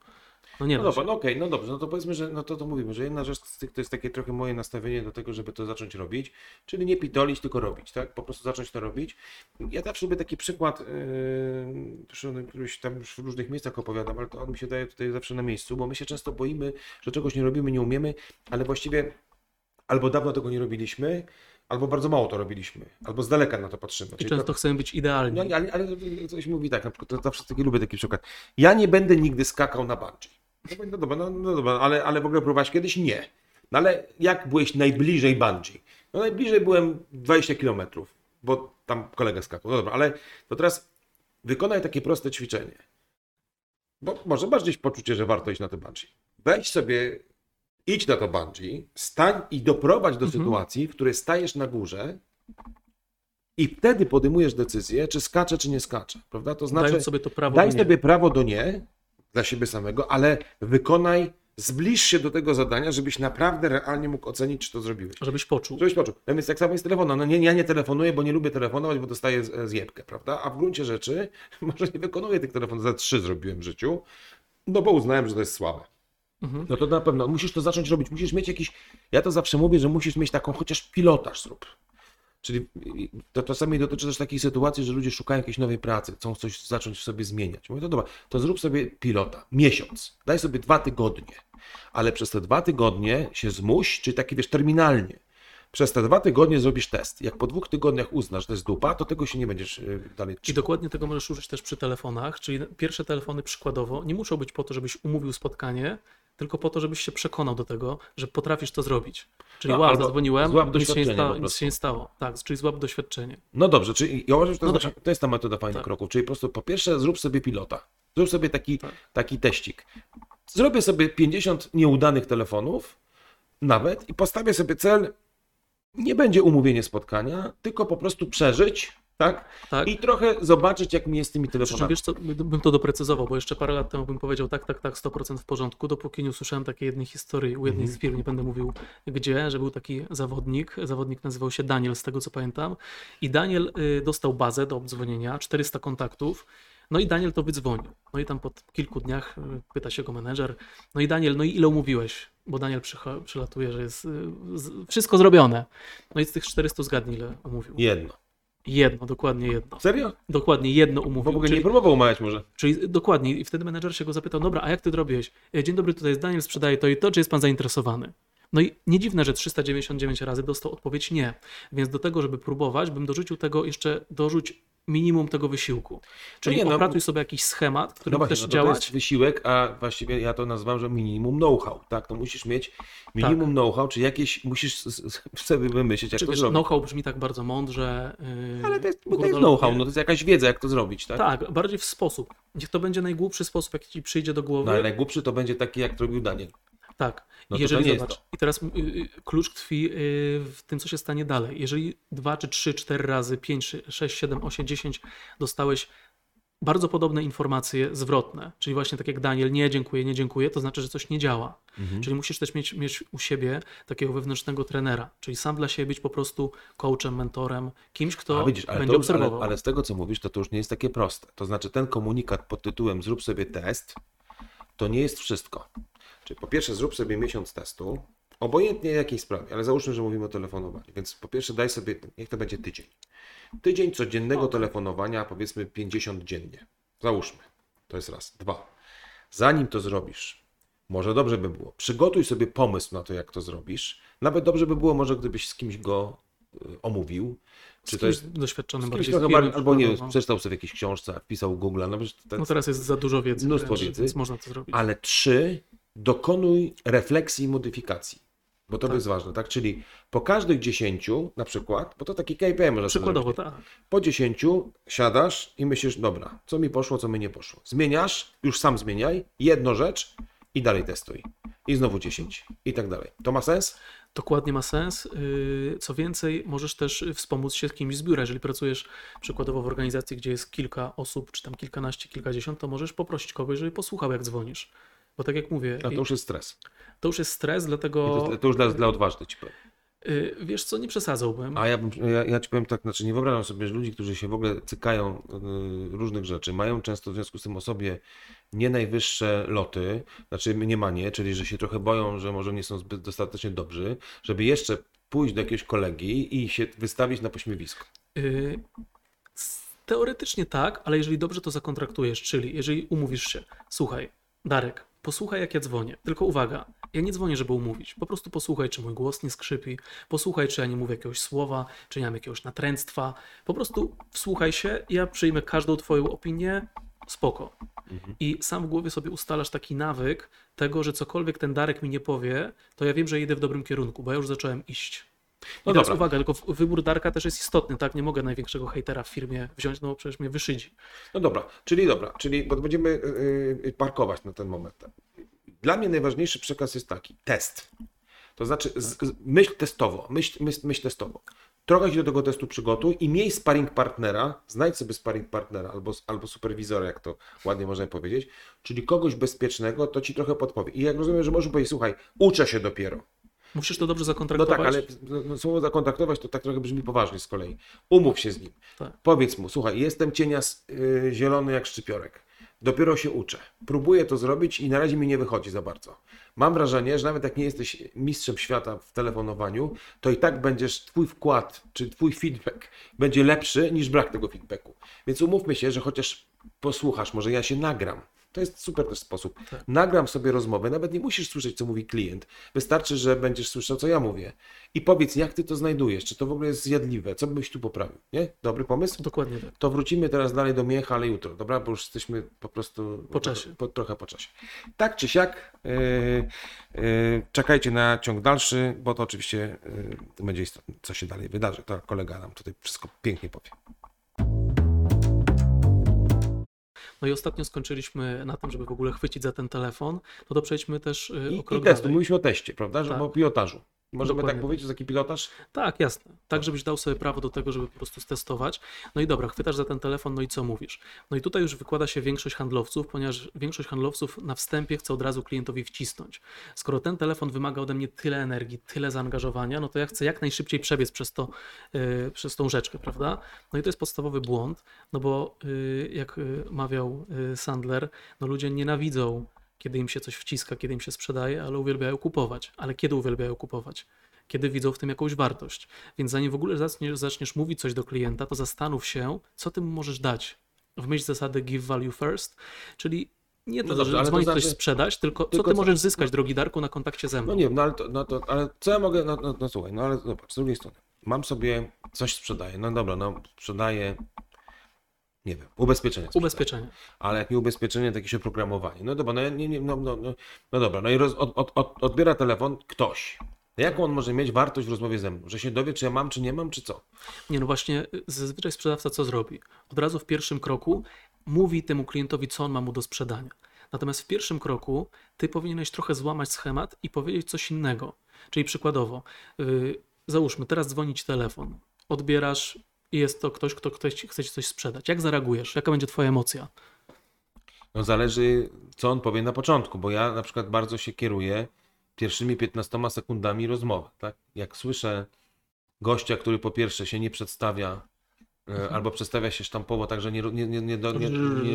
No nie No dobra, no okej, no dobrze, no to powiedzmy, że no to, to mówimy, że jedna rzecz z tych to jest takie trochę moje nastawienie do tego, żeby to zacząć robić, czyli nie pitolić, tylko robić, tak? Po prostu zacząć to robić. Ja zawsze lubię taki przykład, yy, któryś tam już w różnych miejscach opowiadam, ale to on mi się daje tutaj zawsze na miejscu, bo my się często boimy, że czegoś nie robimy, nie umiemy, ale właściwie albo dawno tego nie robiliśmy, albo bardzo mało to robiliśmy, albo z daleka na to patrzymy. I Czyli często to- chcemy być idealni. no, ale, ale coś mówi tak, na przykład, to zawsze taki lubię taki przykład. Ja nie będę nigdy skakał na bungee. No, no dobra, no, no dobra, ale, ale w ogóle próbowałeś kiedyś? Nie. No ale jak byłeś najbliżej bungee? No najbliżej byłem 20 km, bo tam kolega skakał. No dobra, ale to teraz wykonaj takie proste ćwiczenie. Bo może masz gdzieś poczucie, że warto iść na to bungee. Weź sobie, idź na to bungee, stań i doprowadź do Mhm. sytuacji, w której stajesz na górze i wtedy podejmujesz decyzję, czy skacze, czy nie skacze. Prawda? To znaczy, Dając sobie to prawo daj do nie. sobie prawo do nie dla siebie samego, ale wykonaj, zbliż się do tego zadania, żebyś naprawdę realnie mógł ocenić, czy to zrobiłeś. Żebyś poczuł. Żebyś poczuł. No więc tak samo jest z telefonem. No nie, ja nie telefonuję, bo nie lubię telefonować, bo dostaję e, zjebkę, prawda? A w gruncie rzeczy [LAUGHS] może nie wykonuję tych telefonów, za trzy zrobiłem w życiu, no bo uznałem, że to jest słabe. Mhm. No to na pewno musisz to zacząć robić. Musisz mieć jakiś. Ja to zawsze mówię, że musisz mieć taką chociaż pilotaż zrób. Czyli to czasami dotyczy też takiej sytuacji, że ludzie szukają jakiejś nowej pracy, chcą coś zacząć w sobie zmieniać. Mówię, to dobra, to zrób sobie pilota. Miesiąc. Daj sobie dwa tygodnie. Ale przez te dwa tygodnie się zmuś, czyli taki wiesz, terminalnie. Przez te dwa tygodnie zrobisz test. Jak po dwóch tygodniach uznasz, że to jest dupa, to tego się nie będziesz y, dalej I trzymał. dokładnie tego możesz użyć też przy telefonach, czyli pierwsze telefony przykładowo nie muszą być po to, żebyś umówił spotkanie, tylko po to, żebyś się przekonał do tego, że potrafisz to zrobić. Czyli No, wow, zadzwoniłem, złap nic się, stało, nic się nie stało. Tak, czyli złap doświadczenie. No dobrze, czyli ja uważam, że to, No jest, dobrze. to jest ta metoda fajnych Tak. kroków. Czyli po prostu po pierwsze zrób sobie pilota. Zrób sobie taki, Tak. taki teścik. Zrobię sobie 50 nieudanych telefonów nawet i postawię sobie cel, nie będzie umówienie spotkania, tylko po prostu przeżyć, tak? Tak? I trochę zobaczyć, jak mi jest z tymi telefonami. wiesz co, bym to doprecyzował, bo jeszcze parę lat temu bym powiedział tak, tak, tak, 100% w porządku, dopóki nie usłyszałem takiej jednej historii u jednej Mhm. z firm, nie będę mówił gdzie, że był taki zawodnik, zawodnik nazywał się Daniel, z tego co pamiętam i Daniel y, dostał bazę do obdzwonienia, 400 kontaktów, no i Daniel to wydzwonił. No i tam po kilku dniach y, pyta się go menedżer, no i Daniel, no i ile umówiłeś? Bo Daniel przylatuje, że jest y, wszystko zrobione. No i z tych 400 zgadnij ile umówił. Jedno. Jedno, dokładnie jedno. Serio? Dokładnie jedno W umówił. ogóle czyli- nie próbował umawiać może. Czyli dokładnie, i wtedy menedżer się go zapytał, dobra, a jak ty robiłeś? E, Dzień dobry, tutaj jest Daniel, sprzedaje to i to, czy jest pan zainteresowany? No i nie dziwne, że 399 razy dostał odpowiedź nie. Więc do tego, żeby próbować, bym dorzucił tego jeszcze, dorzuć minimum tego wysiłku. Czyli nie, no, opracuj sobie jakiś schemat, który No właśnie, chcesz no to, to jest wysiłek, a właściwie ja to nazywam, że minimum know-how, tak? To musisz mieć minimum Tak. know-how, czy jakieś, musisz sobie wymyśleć, jak Czy to wiesz, zrobić. know-how brzmi tak bardzo mądrze. Yy, Ale to jest, to jest know-how, no to jest jakaś wiedza, jak to zrobić, tak? Tak, bardziej w sposób. Niech to będzie najgłupszy sposób, jaki ci przyjdzie do głowy. No ale najgłupszy to będzie taki, jak to robił Daniel. Tak. No to jeżeli to zobacz, to. i teraz y, y, klucz tkwi y, w tym, co się stanie dalej. Jeżeli dwa, czy trzy, cztery razy, pięć, sześć, siedem, osiem, dziesięć dostałeś bardzo podobne informacje zwrotne, czyli właśnie tak jak Daniel, nie dziękuję, nie dziękuję, to znaczy, że coś nie działa. Mhm. Czyli musisz też mieć, mieć u siebie takiego wewnętrznego trenera, czyli sam dla siebie być po prostu coachem, mentorem, kimś, kto A widzisz, ale, będzie już- ale, obserwował. ale z tego, co mówisz, to to już nie jest takie proste. To znaczy ten komunikat pod tytułem zrób sobie test, to nie jest wszystko. Czyli po pierwsze zrób sobie miesiąc testu, obojętnie jakiej sprawie, ale załóżmy, że mówimy o telefonowaniu, więc po pierwsze daj sobie, niech to będzie tydzień. Tydzień codziennego telefonowania, powiedzmy 50 dziennie. Załóżmy. To jest raz. Dwa. Zanim to zrobisz, może dobrze by było, przygotuj sobie pomysł na to, jak to zrobisz. Nawet dobrze by było, może gdybyś z kimś go y, omówił. Czy to jest doświadczonym bardziej firmy bardziej, albo nie przeczytał sobie w jakiejś książce, wpisał Google, no, No teraz jest za dużo wiedzy, Mnóstwo wiedzy. więc można to zrobić. ale trzy, dokonuj refleksji i modyfikacji. Bo to Tak. jest ważne, tak? Czyli po każdych dziesięciu, na przykład, bo to taki KPI można Przykładowo, tak. Po dziesięciu siadasz i myślisz, dobra, co mi poszło, co mi nie poszło. Zmieniasz, już sam zmieniaj, jedną rzecz i dalej testuj. I znowu 10 i tak dalej. To ma sens? Dokładnie ma sens. Yy, Co więcej, możesz też wspomóc się z kimś z biura. Jeżeli pracujesz przykładowo w organizacji, gdzie jest kilka osób, czy tam kilkanaście, kilkadziesiąt, to możesz poprosić kogoś, żeby posłuchał, jak dzwonisz. Bo tak jak mówię, A to już jest stres. to już jest stres, dlatego to, to już dla, dla odważnych ci powiem. yy, wiesz co, nie przesadzałbym. A ja, bym, ja, ja ci powiem tak, znaczy nie wyobrażam sobie, że ludzi, którzy się w ogóle cykają y, różnych rzeczy, mają często w związku z tym o sobie nie najwyższe loty, znaczy mniemanie, czyli że się trochę boją, że może nie są zbyt dostatecznie dobrzy, żeby jeszcze pójść do jakiegoś kolegi i się wystawić na pośmiewisko. Y, Teoretycznie tak, ale jeżeli dobrze to zakontraktujesz, czyli jeżeli umówisz się, słuchaj, Darek, posłuchaj jak ja dzwonię, tylko uwaga, ja nie dzwonię, żeby umówić, po prostu posłuchaj, czy mój głos nie skrzypi, posłuchaj, czy ja nie mówię jakiegoś słowa, czy nie mam jakiegoś natręctwa, po prostu wsłuchaj się, ja przyjmę każdą twoją opinię, spoko. I sam w głowie sobie ustalasz taki nawyk tego, że cokolwiek ten Darek mi nie powie, to ja wiem, że idę w dobrym kierunku, bo ja już zacząłem iść. I No teraz dobra. uwaga, tylko wybór Darka też jest istotny, tak? Nie mogę największego hejtera w firmie wziąć, no bo przecież mnie wyszydzi. No dobra, czyli dobra, czyli bo będziemy y, y, parkować na ten moment. Dla mnie najważniejszy przekaz jest taki, test. To znaczy z, myśl testowo, myśl, myśl, myśl testowo. Trochę się do tego testu przygotuj i miej sparring partnera, znajdź sobie sparring partnera albo, albo superwizora, jak to ładnie można powiedzieć, czyli kogoś bezpiecznego, to ci trochę podpowie. I jak rozumiem, że możesz powiedzieć, słuchaj, uczę się dopiero. Musisz to dobrze No zakontraktować. tak, ale no, no, słowo zakontaktować to tak trochę brzmi poważnie z kolei. Umów się z nim. Tak. Powiedz mu, słuchaj, jestem cienias y, zielony jak szczypiorek. Dopiero się uczę. Próbuję to zrobić i na razie mi nie wychodzi za bardzo. Mam wrażenie, że nawet jak nie jesteś mistrzem świata w telefonowaniu, to i tak będziesz, twój wkład, czy twój feedback będzie lepszy niż brak tego feedbacku. Więc umówmy się, że chociaż posłuchasz, może ja się nagram. To jest super też sposób. Tak. Nagram sobie rozmowę, nawet nie musisz słyszeć, co mówi klient. Wystarczy, że będziesz słyszał, co ja mówię. I powiedz, jak ty to znajdujesz, czy to w ogóle jest zjadliwe, co byś tu poprawił, nie? Dobry pomysł? Dokładnie tak. To wrócimy teraz dalej do Miecha, ale jutro, dobra? Bo już jesteśmy po prostu... Po czasie. Po, trochę po czasie. Tak czy siak, yy, yy, czekajcie na ciąg dalszy, bo to oczywiście yy, będzie istotne, co się dalej wydarzy. To kolega nam tutaj wszystko pięknie powie. No i ostatnio skończyliśmy na tym, żeby w ogóle chwycić za ten telefon, no to przejdźmy też y, I, o i krok testu, dalej. mówiliśmy o teście, prawda? Że Tak. o pilotażu. Możemy Dokładnie tak powiedzieć, że taki pilotaż? Tak, jasne. Tak, żebyś dał sobie prawo do tego, żeby po prostu stestować. No i dobra, chwytasz za ten telefon, no i co mówisz? No i tutaj już wykłada się większość handlowców, ponieważ większość handlowców na wstępie chce od razu klientowi wcisnąć. Skoro ten telefon wymaga ode mnie tyle energii, tyle zaangażowania, no to ja chcę jak najszybciej przebiec przez, to, yy, przez tą rzeczkę, prawda? No i to jest podstawowy błąd, no bo yy, jak yy, mawiał yy, Sandler, no ludzie nienawidzą kiedy im się coś wciska, kiedy im się sprzedaje, ale uwielbiają kupować. Ale kiedy uwielbiają kupować? Kiedy widzą w tym jakąś wartość. Więc zanim w ogóle zaczniesz, zaczniesz mówić coś do klienta, to zastanów się, co ty mu możesz dać. W myśl zasady give value first, czyli nie to, No dobrze, że ale to dzwonić coś znaczy- sprzedać, tylko, tylko co ty co- możesz zyskać, drogi Darku, na kontakcie ze mną. No nie wiem, no ale, to, no to, ale co ja mogę, no, no, no słuchaj, no ale zobacz, z drugiej strony, mam sobie, coś sprzedaję, no dobra, no sprzedaję, nie wiem, ubezpieczenia. sprzedaję. Ubezpieczenie. Ale jak nie ubezpieczenie, to jakieś oprogramowanie. No dobra, no, ja nie, nie, no, no, no, no dobra, no i roz, od, od, od, odbiera telefon ktoś. Jaką on może mieć wartość w rozmowie ze mną? Że się dowie, czy ja mam, czy nie mam, czy co? Nie, no właśnie, y, zazwyczaj sprzedawca co zrobi? Od razu w pierwszym kroku mówi temu klientowi, co on ma mu do sprzedania. Natomiast w pierwszym kroku ty powinieneś trochę złamać schemat i powiedzieć coś innego. Czyli przykładowo, yy, załóżmy, teraz dzwoni ci telefon, odbierasz i jest to ktoś, kto chce ci chce ci coś sprzedać. Jak zareagujesz? Jaka będzie twoja emocja? No zależy, co on powie na początku, bo ja na przykład bardzo się kieruję pierwszymi 15 sekundami rozmowy. Tak? Jak słyszę gościa, który po pierwsze się nie przedstawia, e, albo przedstawia się sztampowo, tak, że nie, nie, nie, nie,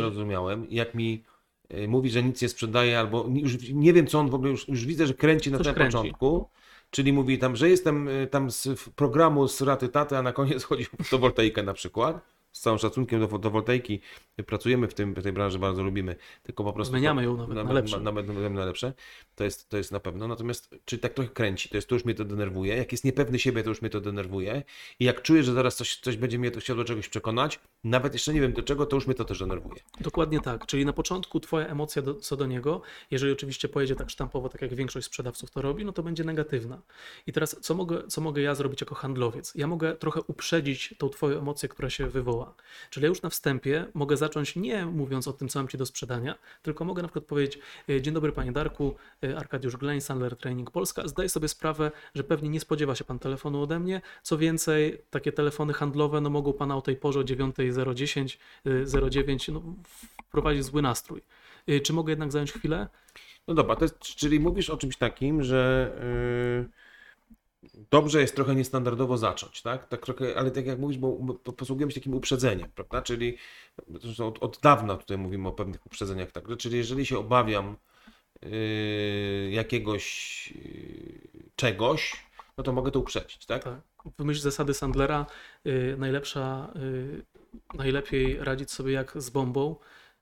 rozumiałem. Jak mi e, mówi, że nic nie sprzedaje, albo nie- już nie wiem, co on w ogóle, już, już widzę, że kręci na tym początku. Czyli mówi tam, że jestem e, tam z programu z raty taty, a na koniec [LAUGHS] chodzi o fotowoltaikę na przykład. Z całym szacunkiem do fotowoltaiki pracujemy w, tym, w tej branży, bardzo lubimy, tylko po prostu... Zmieniamy ją nawet na lepsze. Nawet, nawet na lepsze. To jest, to jest na pewno. Natomiast, czy tak trochę kręci, to jest to już mnie to denerwuje. Jak jest niepewny siebie, to już mnie to denerwuje. I jak czuję, że zaraz coś, coś będzie mnie to chciał do czegoś przekonać, nawet jeszcze nie wiem do czego, to już mnie to też denerwuje. Dokładnie tak. Czyli na początku twoja emocja do, co do niego, jeżeli oczywiście pojedzie tak sztampowo, tak jak większość sprzedawców to robi, no to będzie negatywna. I teraz co mogę, co mogę ja zrobić jako handlowiec? Ja mogę trochę uprzedzić tą twoją emocję, która się wywoła. Czyli ja już na wstępie mogę zacząć nie mówiąc o tym, co mam ci do sprzedania, tylko mogę na przykład powiedzieć, "E, dzień dobry panie Darku, e, Arkadiusz Gleń, Sandler Training Polska. Zdaję sobie sprawę, że pewnie nie spodziewa się pan telefonu ode mnie. Co więcej, takie telefony handlowe no, mogą pana o tej porze o 9.010, y, 09 no, wprowadzić zły nastrój. Czy mogę jednak zająć chwilę? No dobra, to jest, czyli mówisz o czymś takim, że dobrze jest trochę niestandardowo zacząć, tak? tak trochę, ale tak jak mówisz, bo posługujemy się takim uprzedzeniem, prawda? Czyli od, od dawna tutaj mówimy o pewnych uprzedzeniach, tak? Czyli jeżeli się obawiam yy, jakiegoś yy, czegoś, no to mogę to uprzedzić, tak? Tak. Myśl zasady Sandlera y, najlepsza, y, najlepiej radzić sobie jak z bombą,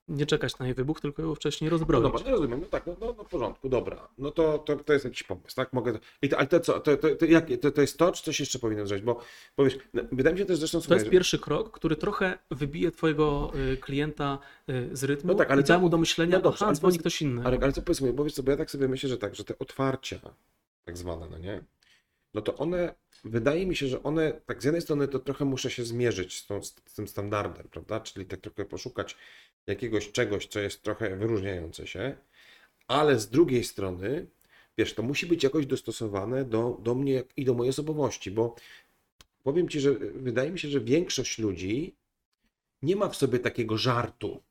nie czekać na jej wybuch, tylko ją wcześniej No rozbroić. dobra, no rozumiem, no tak, no, no, no w porządku, dobra. No to, to, to jest jakiś pomysł, tak? Mogę. I to, ale to co, to, to, to, jak, to, to jest to, czy coś jeszcze powinien zrobić? Bo powiesz, no, wydaje mi się też zresztą To jest że- pierwszy krok, który trochę wybije twojego y, klienta y, z rytmu No tak, ale i da co- mu do myślenia, no dobrze, aha, ale dzwoni ktoś inny. Arek, ale co powiedz mi, bo wiesz co, bo ja tak sobie myślę, że tak, że te otwarcia, tak zwane, no nie? No to one, wydaje mi się, że one, tak z jednej strony to trochę muszę się zmierzyć z, tą, z tym standardem, prawda? Czyli tak trochę poszukać jakiegoś czegoś, co jest trochę wyróżniające się, ale z drugiej strony, wiesz, to musi być jakoś dostosowane do, do mnie i do mojej osobowości, bo powiem Ci, że wydaje mi się, że większość ludzi nie ma w sobie takiego żartu.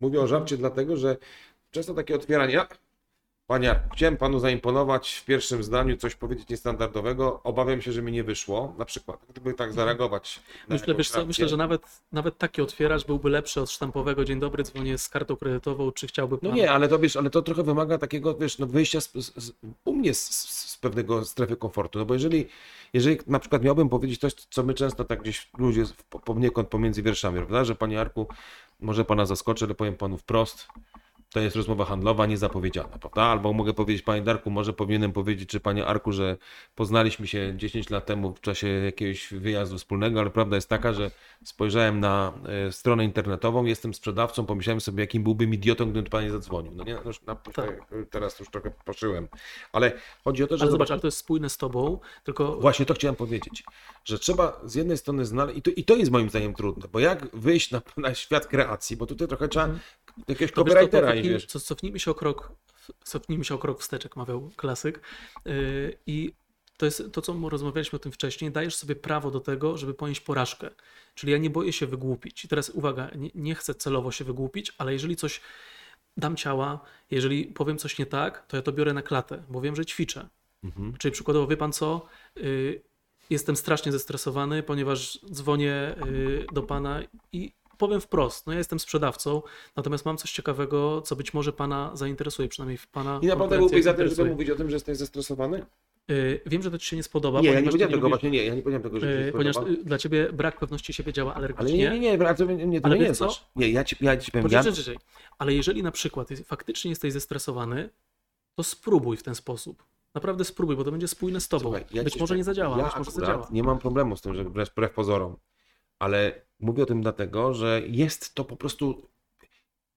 Mówię o żarcie dlatego, że często takie otwieranie. Panie, chciałem panu zaimponować w pierwszym zdaniu, coś powiedzieć niestandardowego. Obawiam się, że mi nie wyszło. Na przykład, gdyby tak zareagować. na Myślę, wiesz co, myślę, że nawet, nawet taki otwieracz byłby lepszy od sztampowego. Dzień dobry, dzwonię z kartą kredytową, czy chciałby pan... No nie, ale to wiesz, ale to trochę wymaga takiego, wiesz, no wyjścia z, z, u mnie z, z, pewnego strefy komfortu. No bo jeżeli, jeżeli na przykład miałbym powiedzieć coś, co my często tak gdzieś ludzie poniekąd pomiędzy wierszami, prawda, że panie Arku, może pana zaskoczę, ale powiem panu wprost, to jest rozmowa handlowa niezapowiedziana, prawda? Albo mogę powiedzieć, panie Darku, może powinienem powiedzieć, czy panie Arku, że poznaliśmy się 10 lat temu w czasie jakiegoś wyjazdu wspólnego, ale prawda jest taka, że spojrzałem na e, stronę internetową, jestem sprzedawcą, pomyślałem sobie, jakim byłbym idiotą, gdybym pan nie zadzwonił. No nie, no już na, Tak. teraz już trochę poszyłem. Ale chodzi o to, że... Ale zobacz, ale to jest spójne z tobą, tylko Właśnie to chciałem powiedzieć, że trzeba z jednej strony znaleźć, i to, i to jest moim zdaniem trudne, bo jak wyjść na, na świat kreacji, bo tutaj trochę trzeba Mhm. To to, to copywritera cofnijmy, wiesz. co- cofnijmy się o krok, cofnijmy się o krok wstecz, jak mawiał klasyk. Yy, I to jest to, co rozmawialiśmy o tym wcześniej. Dajesz sobie prawo do tego, żeby ponieść porażkę. Czyli ja nie boję się wygłupić. I teraz uwaga, nie, nie chcę celowo się wygłupić, ale jeżeli coś dam ciała, jeżeli powiem coś nie tak, to ja to biorę na klatę, bo wiem, że ćwiczę. Mhm. Czyli przykładowo, wie pan co? Yy, jestem strasznie zestresowany, ponieważ dzwonię yy, do pana i powiem wprost, no ja jestem sprzedawcą, natomiast mam coś ciekawego, co być może pana zainteresuje, przynajmniej w pana I naprawdę byłbyś za tym, żeby mówić o tym, że jesteś zestresowany? Yy, wiem, że to ci się nie spodoba, Nie, ja nie powiedziałem tego lubisz- właśnie, nie, ja nie powiedziałem tego, że ci się yy, ponieważ spodoba. yy, dla ciebie brak pewności siebie działa Ale alergicznie. nie, nie, nie, ale to nie, to Ale nie jest co? Nie, ja ci, ja ci powiem, ja. Ale jeżeli na przykład faktycznie jesteś zestresowany, to spróbuj w ten sposób. Naprawdę spróbuj, bo to będzie spójne z tobą. Słuchaj, ja być ci może nie zadziała, ja być może zadziała. Nie mam problemu z tym, że wbrew pozorom, ale mówię o tym dlatego, że jest to po prostu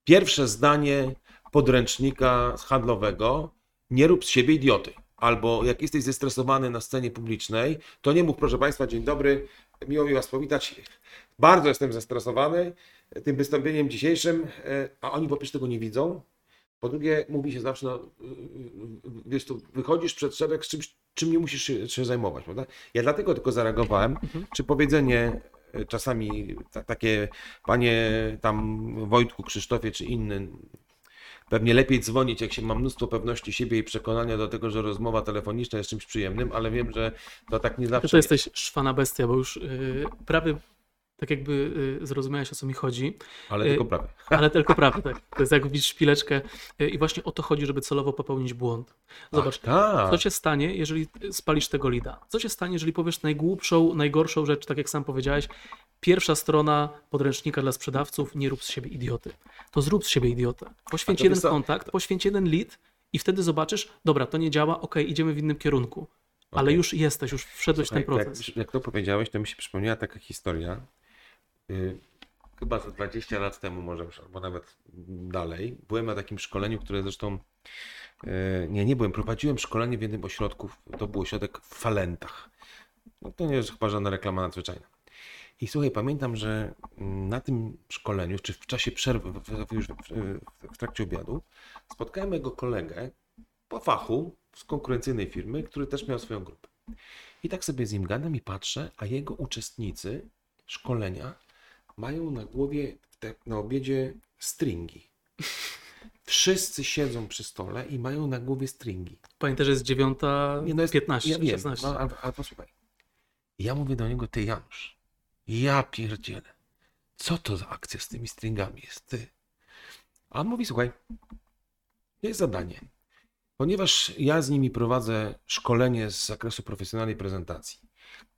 pierwsze zdanie podręcznika handlowego. Nie rób z siebie idioty. Albo jak jesteś zestresowany na scenie publicznej, to nie mów, proszę Państwa, dzień dobry, miło mi Was powitać. Bardzo jestem zestresowany tym wystąpieniem dzisiejszym, e, a oni po pierwsze tego nie widzą. Po drugie, mówi się zawsze, no, y, y, wiesz, tu wychodzisz przed szereg z czymś, czym nie musisz się, się zajmować, prawda? Ja dlatego tylko zareagowałem, czy powiedzenie czasami ta, takie, panie tam Wojtku, Krzysztofie czy inny, pewnie lepiej dzwonić, jak się ma mnóstwo pewności siebie i przekonania do tego, że rozmowa telefoniczna jest czymś przyjemnym, ale wiem, że to tak nie zawsze Ty to jesteś szwana bestia, bo już yy, prawie tak jakby yy, zrozumiałeś o co mi chodzi, ale y- tylko prawie. [LAUGHS] ale tylko prawie tak. To jest jak widzisz szpileczkę yy, i właśnie o to chodzi, żeby celowo popełnić błąd. Zobacz, Ach, tak. co się stanie, jeżeli spalisz tego lida? Co się stanie, jeżeli powiesz najgłupszą, najgorszą rzecz, tak jak sam powiedziałeś, pierwsza strona podręcznika dla sprzedawców, nie rób z siebie idioty. To zrób z siebie idiotę. Poświęć to jeden kontakt, poświęć jeden lead i wtedy zobaczysz, dobra, to nie działa, okej, idziemy w innym kierunku. Ale Okej. już jesteś, już wszedłeś w ten Słuchaj, proces. Jak, jak to powiedziałeś, to mi się przypomniała taka historia. Y, chyba ze 20 lat temu, może albo nawet dalej. Byłem na takim szkoleniu, które zresztą. y, nie, nie byłem. Prowadziłem szkolenie w jednym ośrodku. To był ośrodek w Falentach. No to nie jest chyba żadna reklama nadzwyczajna. I słuchaj, pamiętam, że mm, na tym szkoleniu, czy w czasie przerwy, już w trakcie obiadu, spotkałem mojego kolegę po fachu z konkurencyjnej firmy, który też miał swoją grupę. I tak sobie z nim gadam i patrzę, a jego uczestnicy szkolenia mają na głowie na obiedzie stringi. Wszyscy siedzą przy stole i mają na głowie stringi. Pamiętaj, że jest 9.15, Nie, no jest, 15, ja wiem, 16. No, ale posłuchaj. Ja mówię do niego, ty Janusz, ja pierdzielę. Co to za akcja z tymi stringami jest, ty? A on mówi, słuchaj, jest zadanie. Ponieważ ja z nimi prowadzę szkolenie z zakresu profesjonalnej prezentacji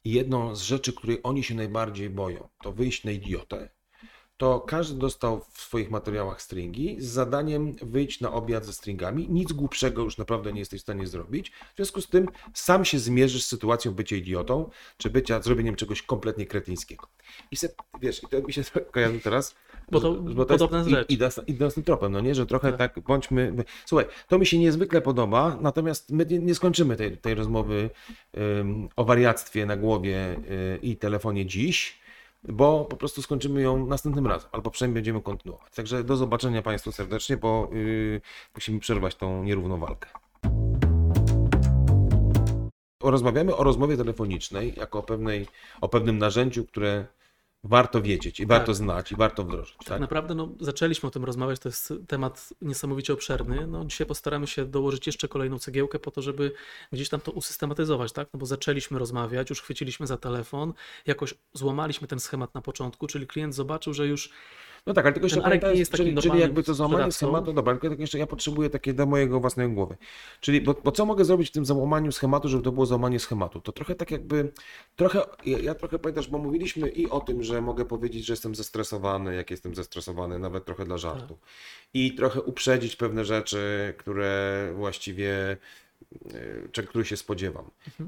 i jedną z rzeczy, której oni się najbardziej boją, to wyjść na idiotę, to każdy dostał w swoich materiałach stringi z zadaniem wyjść na obiad ze stringami. Nic głupszego już naprawdę nie jesteś w stanie zrobić. W związku z tym sam się zmierzysz z sytuacją bycia idiotą, czy bycia zrobieniem czegoś kompletnie kretyńskiego. I se, wiesz, i to mi się [LAUGHS] kojarzy teraz. Bo to podobna jest, rzecz. I, idę, z- idę z tym tropem, no nie, że trochę Tak. tak, bądźmy. Słuchaj, to mi się niezwykle podoba, natomiast my nie, nie skończymy tej, tej rozmowy ym, o wariactwie na głowie y, i telefonie dziś, bo po prostu skończymy ją następnym razem, albo przynajmniej będziemy kontynuować. Także do zobaczenia Państwu serdecznie, bo y, musimy przerwać tą nierówną walkę. Rozmawiamy o rozmowie telefonicznej jako o, pewnej, o pewnym narzędziu, które warto wiedzieć i warto Tak. znać i warto wdrożyć. Tak Tak? naprawdę no, zaczęliśmy o tym rozmawiać, to jest temat niesamowicie obszerny. No, dzisiaj postaramy się dołożyć jeszcze kolejną cegiełkę po to, żeby gdzieś tam to usystematyzować, tak? No bo zaczęliśmy rozmawiać, już chwyciliśmy za telefon, jakoś złamaliśmy ten schemat na początku, czyli klient zobaczył, że już No tak, ale tylko jeszcze Arek nie jest takim czyli, jakby to sprzedawcą. schematu, dobra, tylko tak jeszcze ja potrzebuję takie do mojego własnej głowy. Czyli, bo, bo co mogę zrobić w tym załamaniu schematu, żeby to było załamanie schematu? To trochę tak jakby, trochę, ja, ja trochę pamiętasz, bo mówiliśmy i o tym, że mogę powiedzieć, że jestem zestresowany, jak jestem zestresowany, nawet trochę dla żartu. I trochę uprzedzić pewne rzeczy, które właściwie, y, czy, których się spodziewam.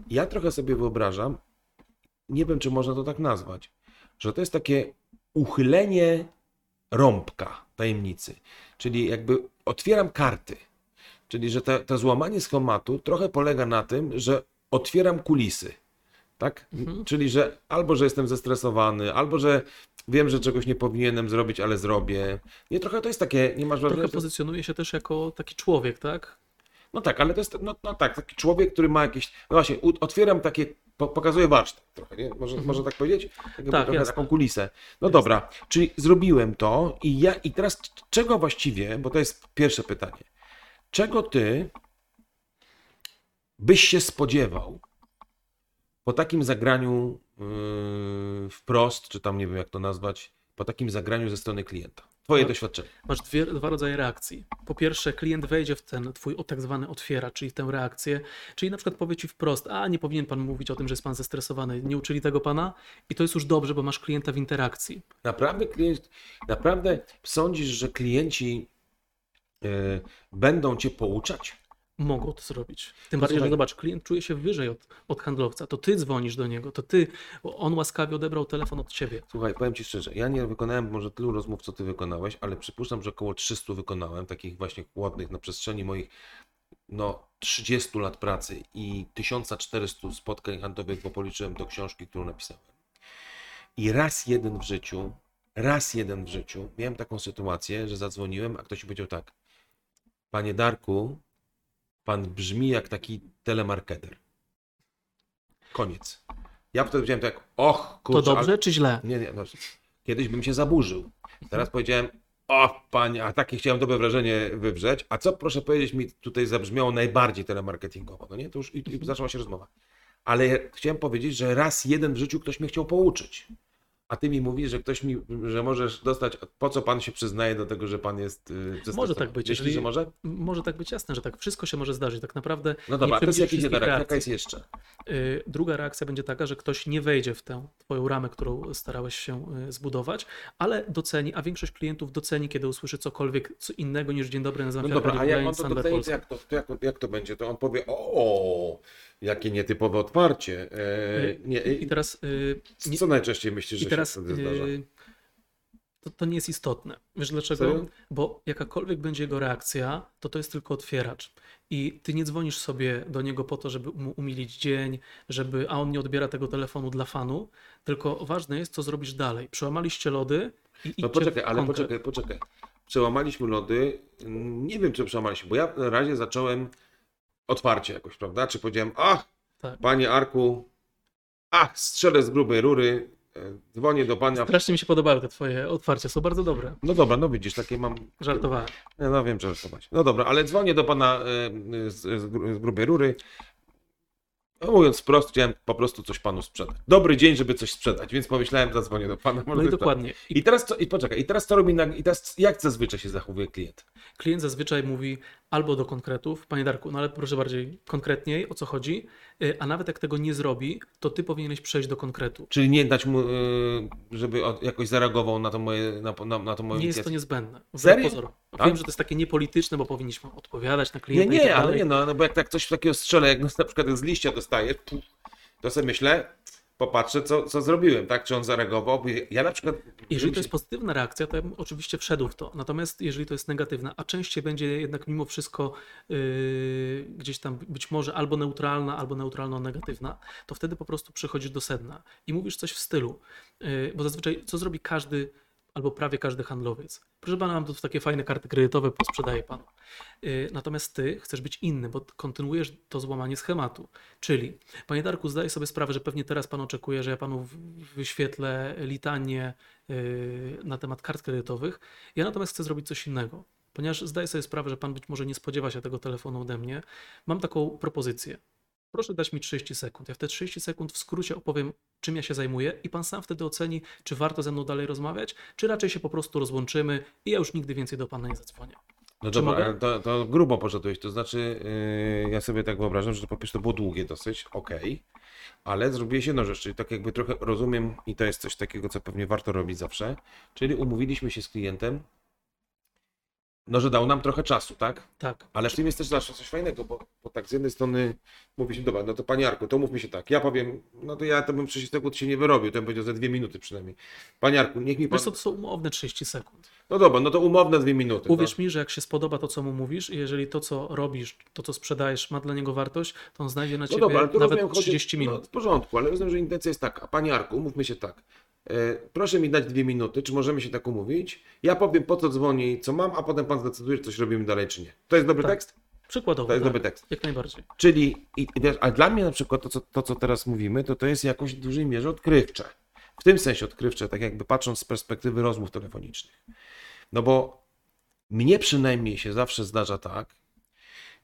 Ja trochę sobie wyobrażam, nie wiem, czy można to tak nazwać, że to jest takie uchylenie rąbka tajemnicy. Czyli jakby otwieram karty. Czyli, że to, to złamanie schematu trochę polega na tym, że otwieram kulisy. Tak? Mhm. Czyli, że albo, że jestem zestresowany, albo, że wiem, że czegoś nie powinienem zrobić, ale zrobię. Nie, trochę to jest takie, nie masz wrażenia, trochę pozycjonuje się też jako taki człowiek, tak? no tak, ale to jest, no, no tak, taki człowiek, który ma jakieś, no właśnie, otwieram takie, po, pokazuję warsztat trochę, nie? Może, może tak powiedzieć? Jakby Tak, trochę taką kulisę. No dobra, czyli zrobiłem to i ja, i teraz czego właściwie, bo to jest pierwsze pytanie, czego ty byś się spodziewał po takim zagraniu yy, wprost, czy tam nie wiem jak to nazwać, po takim zagraniu ze strony klienta? Twoje No. doświadczenie. Masz dwie, dwa rodzaje reakcji. Po pierwsze, klient wejdzie w ten twój o tak zwany otwiera, czyli w tę reakcję, czyli na przykład powie ci wprost, a nie powinien pan mówić o tym, że jest pan zestresowany, nie uczyli tego pana i to jest już dobrze, bo masz klienta w interakcji. Naprawdę klient, naprawdę sądzisz, że klienci e, będą cię pouczać? Mogą to zrobić. Tym bardziej, że zobacz, klient czuje się wyżej od, od handlowca, to ty dzwonisz do niego, to ty, on łaskawie odebrał telefon od ciebie. Słuchaj, powiem ci szczerze, ja nie wykonałem może tylu rozmów, co ty wykonałeś, ale przypuszczam, że około 300 wykonałem, takich właśnie chłodnych na przestrzeni moich no 30 lat pracy i 1400 spotkań handlowych, bo policzyłem do książki, którą napisałem. I raz jeden w życiu, raz jeden w życiu miałem taką sytuację, że zadzwoniłem, a ktoś mi powiedział tak, panie Darku, pan brzmi jak taki telemarketer. Koniec. Ja wtedy powiedziałem tak, och, kurczę, To dobrze ale... czy źle? Nie, nie, no, kiedyś bym się zaburzył. Teraz powiedziałem, o panie, a takie chciałem dobre wrażenie wywrzeć. A co proszę powiedzieć mi tutaj zabrzmiało najbardziej telemarketingowo, no nie? To już i, i zaczęła się rozmowa. Ale chciałem powiedzieć, że raz jeden w życiu ktoś mnie chciał pouczyć. A ty mi mówisz, że ktoś mi, że możesz dostać, po co pan się przyznaje do tego, że pan jest yy, zestresowany? tak być, Myślisz, że może? Może tak być jasne, że tak wszystko się może zdarzyć. Tak naprawdę. No dobra, to jest jakiś wszystkich jeden, jaka jest jeszcze? Y, Druga reakcja będzie taka, że ktoś nie wejdzie w tę twoją ramę, którą starałeś się y, zbudować, ale doceni, a większość klientów doceni, kiedy usłyszy cokolwiek co innego niż dzień dobry, nazywam No dobra, a jak on to doceni, to jak to, to jak, jak to będzie? To on powie, o, jakie nietypowe otwarcie. E, Y, nie, I teraz y, nie, Co najczęściej myślisz, I że teraz się wtedy zdarza? yy, to, to nie jest istotne. Wiesz dlaczego? Serio? Bo jakakolwiek będzie jego reakcja, to to jest tylko otwieracz. I ty nie dzwonisz sobie do niego po to, żeby mu umilić dzień, żeby, a on nie odbiera tego telefonu dla fanu, tylko ważne jest, co zrobisz dalej. Przełamaliście lody i No poczekaj, ale konkret. poczekaj, poczekaj. Przełamaliśmy lody. Nie wiem, czy przełamaliśmy, bo ja na razie zacząłem otwarcie jakoś, prawda? Czy powiedziałem, ach, Tak. panie Arku, ach, strzelę z grubej rury, dzwonię do pana. Strasznie mi się podobały te twoje otwarcia, są bardzo dobre. No dobra, no widzisz, takie mam. Żartowałem. No, no wiem, że żartować. No dobra, ale dzwonię do pana e, z, z, z grubej rury. No, mówiąc wprost, chciałem po prostu coś panu sprzedać. Dobry dzień, żeby coś sprzedać, więc pomyślałem, zadzwonię do pana. No i jest dokładnie. tak. I teraz co, i poczekaj, i teraz co robi, na, i teraz jak zazwyczaj się zachowuje klient? Klient zazwyczaj mówi albo do konkretów, panie Darku, no ale proszę bardziej konkretniej, o co chodzi, Y, a nawet jak tego nie zrobi, to ty powinieneś przejść do konkretu. Czyli nie dać mu, e, żeby jakoś zareagował na to moje, na, na, na to moje Nie jest to niezbędne. Serio? Tak? Wiem, że to jest takie niepolityczne, bo powinniśmy odpowiadać na Nie, klienta i nie, tak ale nie, no, no bo jak tak coś takiego strzelę, jak na przykład z liścia dostajesz, to sobie myślę, popatrzę, co, co zrobiłem, tak? Czy on zareagował? Bo Ja na przykład. Jeżeli to jest pozytywna reakcja, to ja bym oczywiście wszedł w to. Natomiast jeżeli to jest negatywna, a częściej będzie jednak mimo wszystko yy, gdzieś tam być może albo neutralna, albo neutralno-negatywna, to wtedy po prostu przechodzisz do sedna i mówisz coś w stylu, yy, bo zazwyczaj co zrobi każdy albo prawie każdy handlowiec? Proszę pana, mam tu takie fajne karty kredytowe, posprzedaję panu. Yy, Natomiast ty chcesz być inny, bo kontynuujesz to złamanie schematu. Czyli, panie Darku, zdaję sobie sprawę, że pewnie teraz pan oczekuje, że ja panu wyświetlę litanię yy, na temat kart kredytowych. Ja natomiast chcę zrobić coś innego. Ponieważ zdaję sobie sprawę, że pan być może nie spodziewa się tego telefonu ode mnie, mam taką propozycję. Proszę dać mi 30 sekund. Ja w te 30 sekund w skrócie opowiem, czym ja się zajmuję, i pan sam wtedy oceni, czy warto ze mną dalej rozmawiać, czy raczej się po prostu rozłączymy i ja już nigdy więcej do pana nie zadzwonię. No Czy dobra, mogę? to, to grubo poszedłeś. To znaczy, yy, ja sobie tak wyobrażam, że to po pierwsze było długie dosyć, okej, ale zrobiłeś jedną rzecz, czyli tak jakby trochę rozumiem i to jest coś takiego, co pewnie warto robić zawsze, czyli umówiliśmy się z klientem, no, że dał nam trochę czasu, tak? Tak. Ale w tym jest też zawsze coś fajnego, bo, bo tak z jednej strony mówi się, dobra, no to panie Jarku, to mówmy się tak, ja powiem, no to ja to bym 30 sekund się nie wyrobił, to bym powiedział za dwie minuty przynajmniej. Panie Jarku, niech mi pan... Wiesz co, to są umowne 30 sekund. No dobra, no to umowne dwie minuty. Uwierz no. mi, że jak się spodoba to, co mu mówisz, i jeżeli to, co robisz, to, co sprzedajesz, ma dla niego wartość, to on znajdzie na No ciebie dobra, ale to nawet rozumiem, chodzi- 30 minut. No, w porządku, ale rozumiem, że intencja jest taka. Panie Jarku, umówmy się tak. E, proszę mi dać dwie minuty, czy możemy się tak umówić? Ja powiem po co dzwonię i co mam, a potem pan zdecyduje, czy coś robimy dalej, czy nie. To jest dobry Tak. tekst? Przykładowo. To jest tak, dobry tekst. Jak najbardziej. Czyli, i, a dla mnie na przykład to co, to, co teraz mówimy, to to jest jakoś w dużej mierze odkrywcze. W tym sensie odkrywcze, tak jakby patrząc z perspektywy rozmów telefonicznych. No bo mnie przynajmniej się zawsze zdarza tak,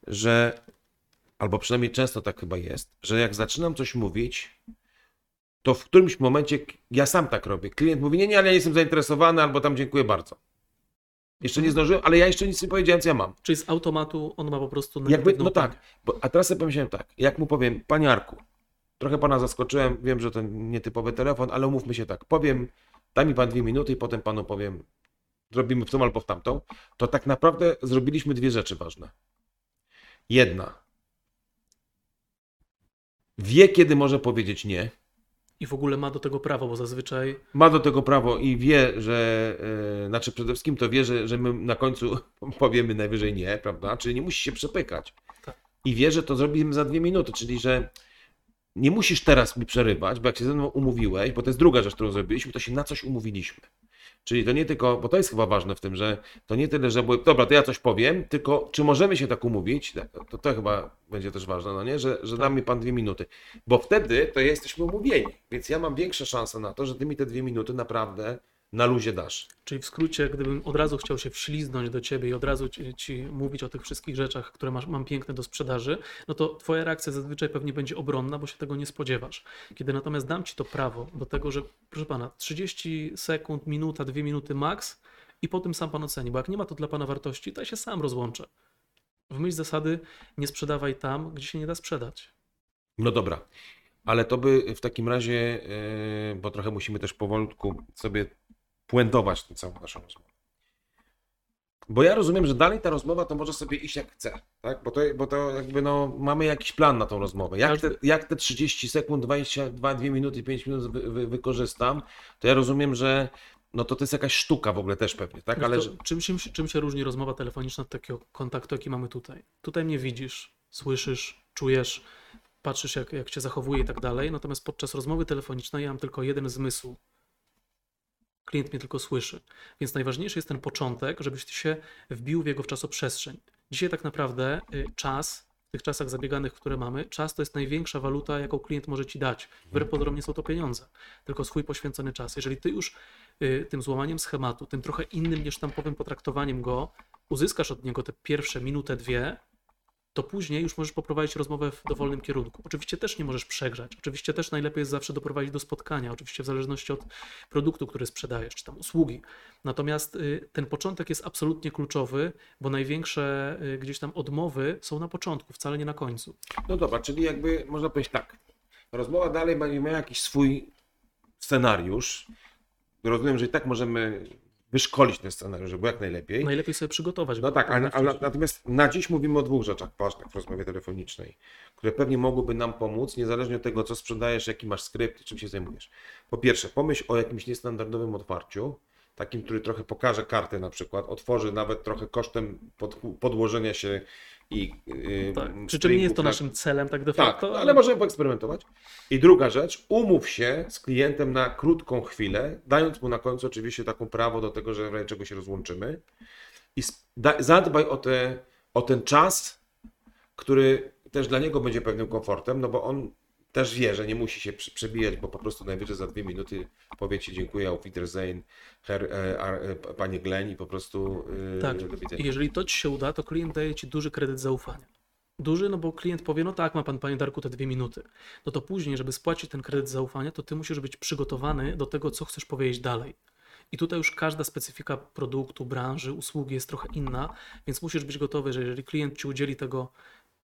że, albo przynajmniej często tak chyba jest, że jak zaczynam coś mówić, to w którymś momencie ja sam tak robię. Klient mówi, nie, nie, ale ja nie jestem zainteresowany, albo tam dziękuję bardzo. Jeszcze nie zdążyłem, ale ja jeszcze nic nie powiedziałem, co ja mam. Czyli z automatu on ma po prostu Jakby, no tak, bo, a teraz sobie pomyślałem tak, jak mu powiem, panie Arku, trochę pana zaskoczyłem, wiem, że to nietypowy telefon, ale umówmy się tak, powiem, daj mi pan dwie minuty i potem panu powiem, zrobimy w tą albo w tamtą, to tak naprawdę zrobiliśmy dwie rzeczy ważne. Jedna, wie kiedy może powiedzieć nie, I w ogóle ma do tego prawo, bo zazwyczaj ma do tego prawo i wie, że, yy, znaczy przede wszystkim to wie, że, że my na końcu [LAUGHS] powiemy najwyżej nie, prawda? Czyli nie musi się przepykać. Tak. I wie, że to zrobimy za dwie minuty, czyli że nie musisz teraz mi przerywać, bo jak się ze mną umówiłeś, bo to jest druga rzecz, którą zrobiliśmy, to się na coś umówiliśmy. Czyli to nie tylko, bo to jest chyba ważne w tym, że to nie tyle, że było, dobra, to ja coś powiem, tylko czy możemy się tak umówić, to, to chyba będzie też ważne, no nie, że, że da mi pan dwie minuty. Bo wtedy to jesteśmy umówieni, więc ja mam większe szanse na to, że ty mi te dwie minuty naprawdę na luzie dasz. Czyli w skrócie, gdybym od razu chciał się wśliznąć do ciebie i od razu ci, ci mówić o tych wszystkich rzeczach, które masz, mam piękne do sprzedaży, no to twoja reakcja zazwyczaj pewnie będzie obronna, bo się tego nie spodziewasz. Kiedy natomiast dam ci to prawo do tego, że proszę pana, 30 sekund, minuta, dwie minuty max i po tym sam pan oceni, bo jak nie ma to dla pana wartości, to ja się sam rozłączę. W myśl zasady nie sprzedawaj tam, gdzie się nie da sprzedać. No dobra, ale to by w takim razie, yy, bo trochę musimy też powolutku sobie puentować tę całą naszą rozmowę. Bo ja rozumiem, że dalej ta rozmowa to może sobie iść jak chce, tak? Bo to, bo to jakby no, mamy jakiś plan na tą rozmowę. Jak te, jak te 30 sekund, 22, 2 minuty, 5 minut wy, wy, wykorzystam, to ja rozumiem, że no to to jest jakaś sztuka w ogóle też pewnie, tak? Ale czym, się- czym się różni rozmowa telefoniczna od takiego kontaktu, jaki mamy tutaj? Tutaj mnie widzisz, słyszysz, czujesz, patrzysz, jak, jak się zachowuje i tak dalej. Natomiast podczas rozmowy telefonicznej ja mam tylko jeden zmysł. Klient mnie tylko słyszy. Więc najważniejszy jest ten początek, żebyś ty się wbił w jego czasoprzestrzeń. Dzisiaj tak naprawdę y, czas w tych czasach zabieganych, które mamy, czas to jest największa waluta, jaką klient może ci dać. Wbrew nie są to pieniądze, tylko swój poświęcony czas. Jeżeli ty już y, tym złamaniem schematu, tym trochę innym niż sztampowym potraktowaniem go, uzyskasz od niego te pierwsze minutę, dwie, to później już możesz poprowadzić rozmowę w dowolnym kierunku. Oczywiście też nie możesz przegrzać. Oczywiście też najlepiej jest zawsze doprowadzić do spotkania, oczywiście w zależności od produktu, który sprzedajesz, czy tam usługi. Natomiast y, ten początek jest absolutnie kluczowy, bo największe y, gdzieś tam odmowy są na początku, wcale nie na końcu. No dobra, czyli jakby można powiedzieć tak. Rozmowa dalej będzie miała jakiś swój scenariusz. Rozumiem, że i tak możemy wyszkolić ten scenariusz, żeby jak najlepiej. Najlepiej sobie przygotować. No go tak, ale, ale natomiast na dziś mówimy o dwóch rzeczach ważnych w rozmowie telefonicznej, które pewnie mogłyby nam pomóc, niezależnie od tego, co sprzedajesz, jaki masz skrypt i czym się zajmujesz. Po pierwsze, pomyśl o jakimś niestandardowym otwarciu, takim, który trochę pokaże kartę na przykład, otworzy nawet trochę kosztem pod, podłożenia się i yy, Tak. Przy czym nie jest to naszym celem tak de tak, facto. ale możemy poeksperymentować. I druga rzecz, umów się z klientem na krótką chwilę, dając mu na końcu oczywiście taką prawo do tego, że w razie czego się rozłączymy. I zadbaj o, te, o ten czas, który też dla niego będzie pewnym komfortem, no bo on też wie, że nie musi się przebijać, bo po prostu najwyżej za dwie minuty powie ci dziękuję, auf Wiedersehen, Herr, e, e, panie Glenn i po prostu e, Tak. I jeżeli to ci się uda, to klient daje ci duży kredyt zaufania. Duży, no bo klient powie, no tak, ma pan, panie Darku, te dwie minuty. No to później, żeby spłacić ten kredyt zaufania, to ty musisz być przygotowany do tego, co chcesz powiedzieć dalej. I tutaj już każda specyfika produktu, branży, usługi jest trochę inna, więc musisz być gotowy, że jeżeli klient ci udzieli tego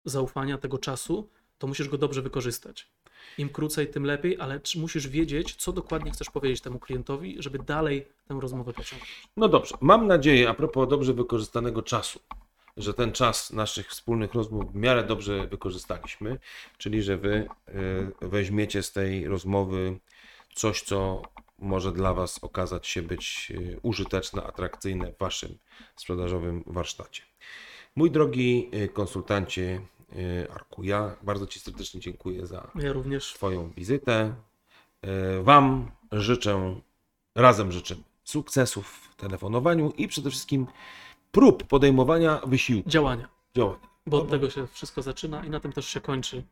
zaufania, tego czasu, to musisz go dobrze wykorzystać. Im krócej, tym lepiej, ale musisz wiedzieć, co dokładnie chcesz powiedzieć temu klientowi, żeby dalej tę rozmowę pociągnąć. No dobrze, mam nadzieję, a propos dobrze wykorzystanego czasu, że ten czas naszych wspólnych rozmów w miarę dobrze wykorzystaliśmy, czyli że wy y, weźmiecie z tej rozmowy coś, co może dla Was okazać się być y, użyteczne, atrakcyjne w Waszym sprzedażowym warsztacie. Mój drogi y, konsultancie Arku, ja bardzo Ci serdecznie dziękuję za Ja również Twoją wizytę. E, Wam życzę, razem życzę sukcesów w telefonowaniu i przede wszystkim prób podejmowania wysiłku. działania. działania. Bo od tego się wszystko zaczyna i na tym też się kończy.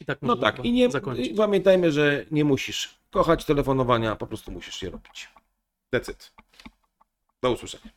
I tak No tak, i nie zakończyć. i pamiętajmy, że nie musisz kochać telefonowania, po prostu musisz je robić. Decyd. Do usłyszenia.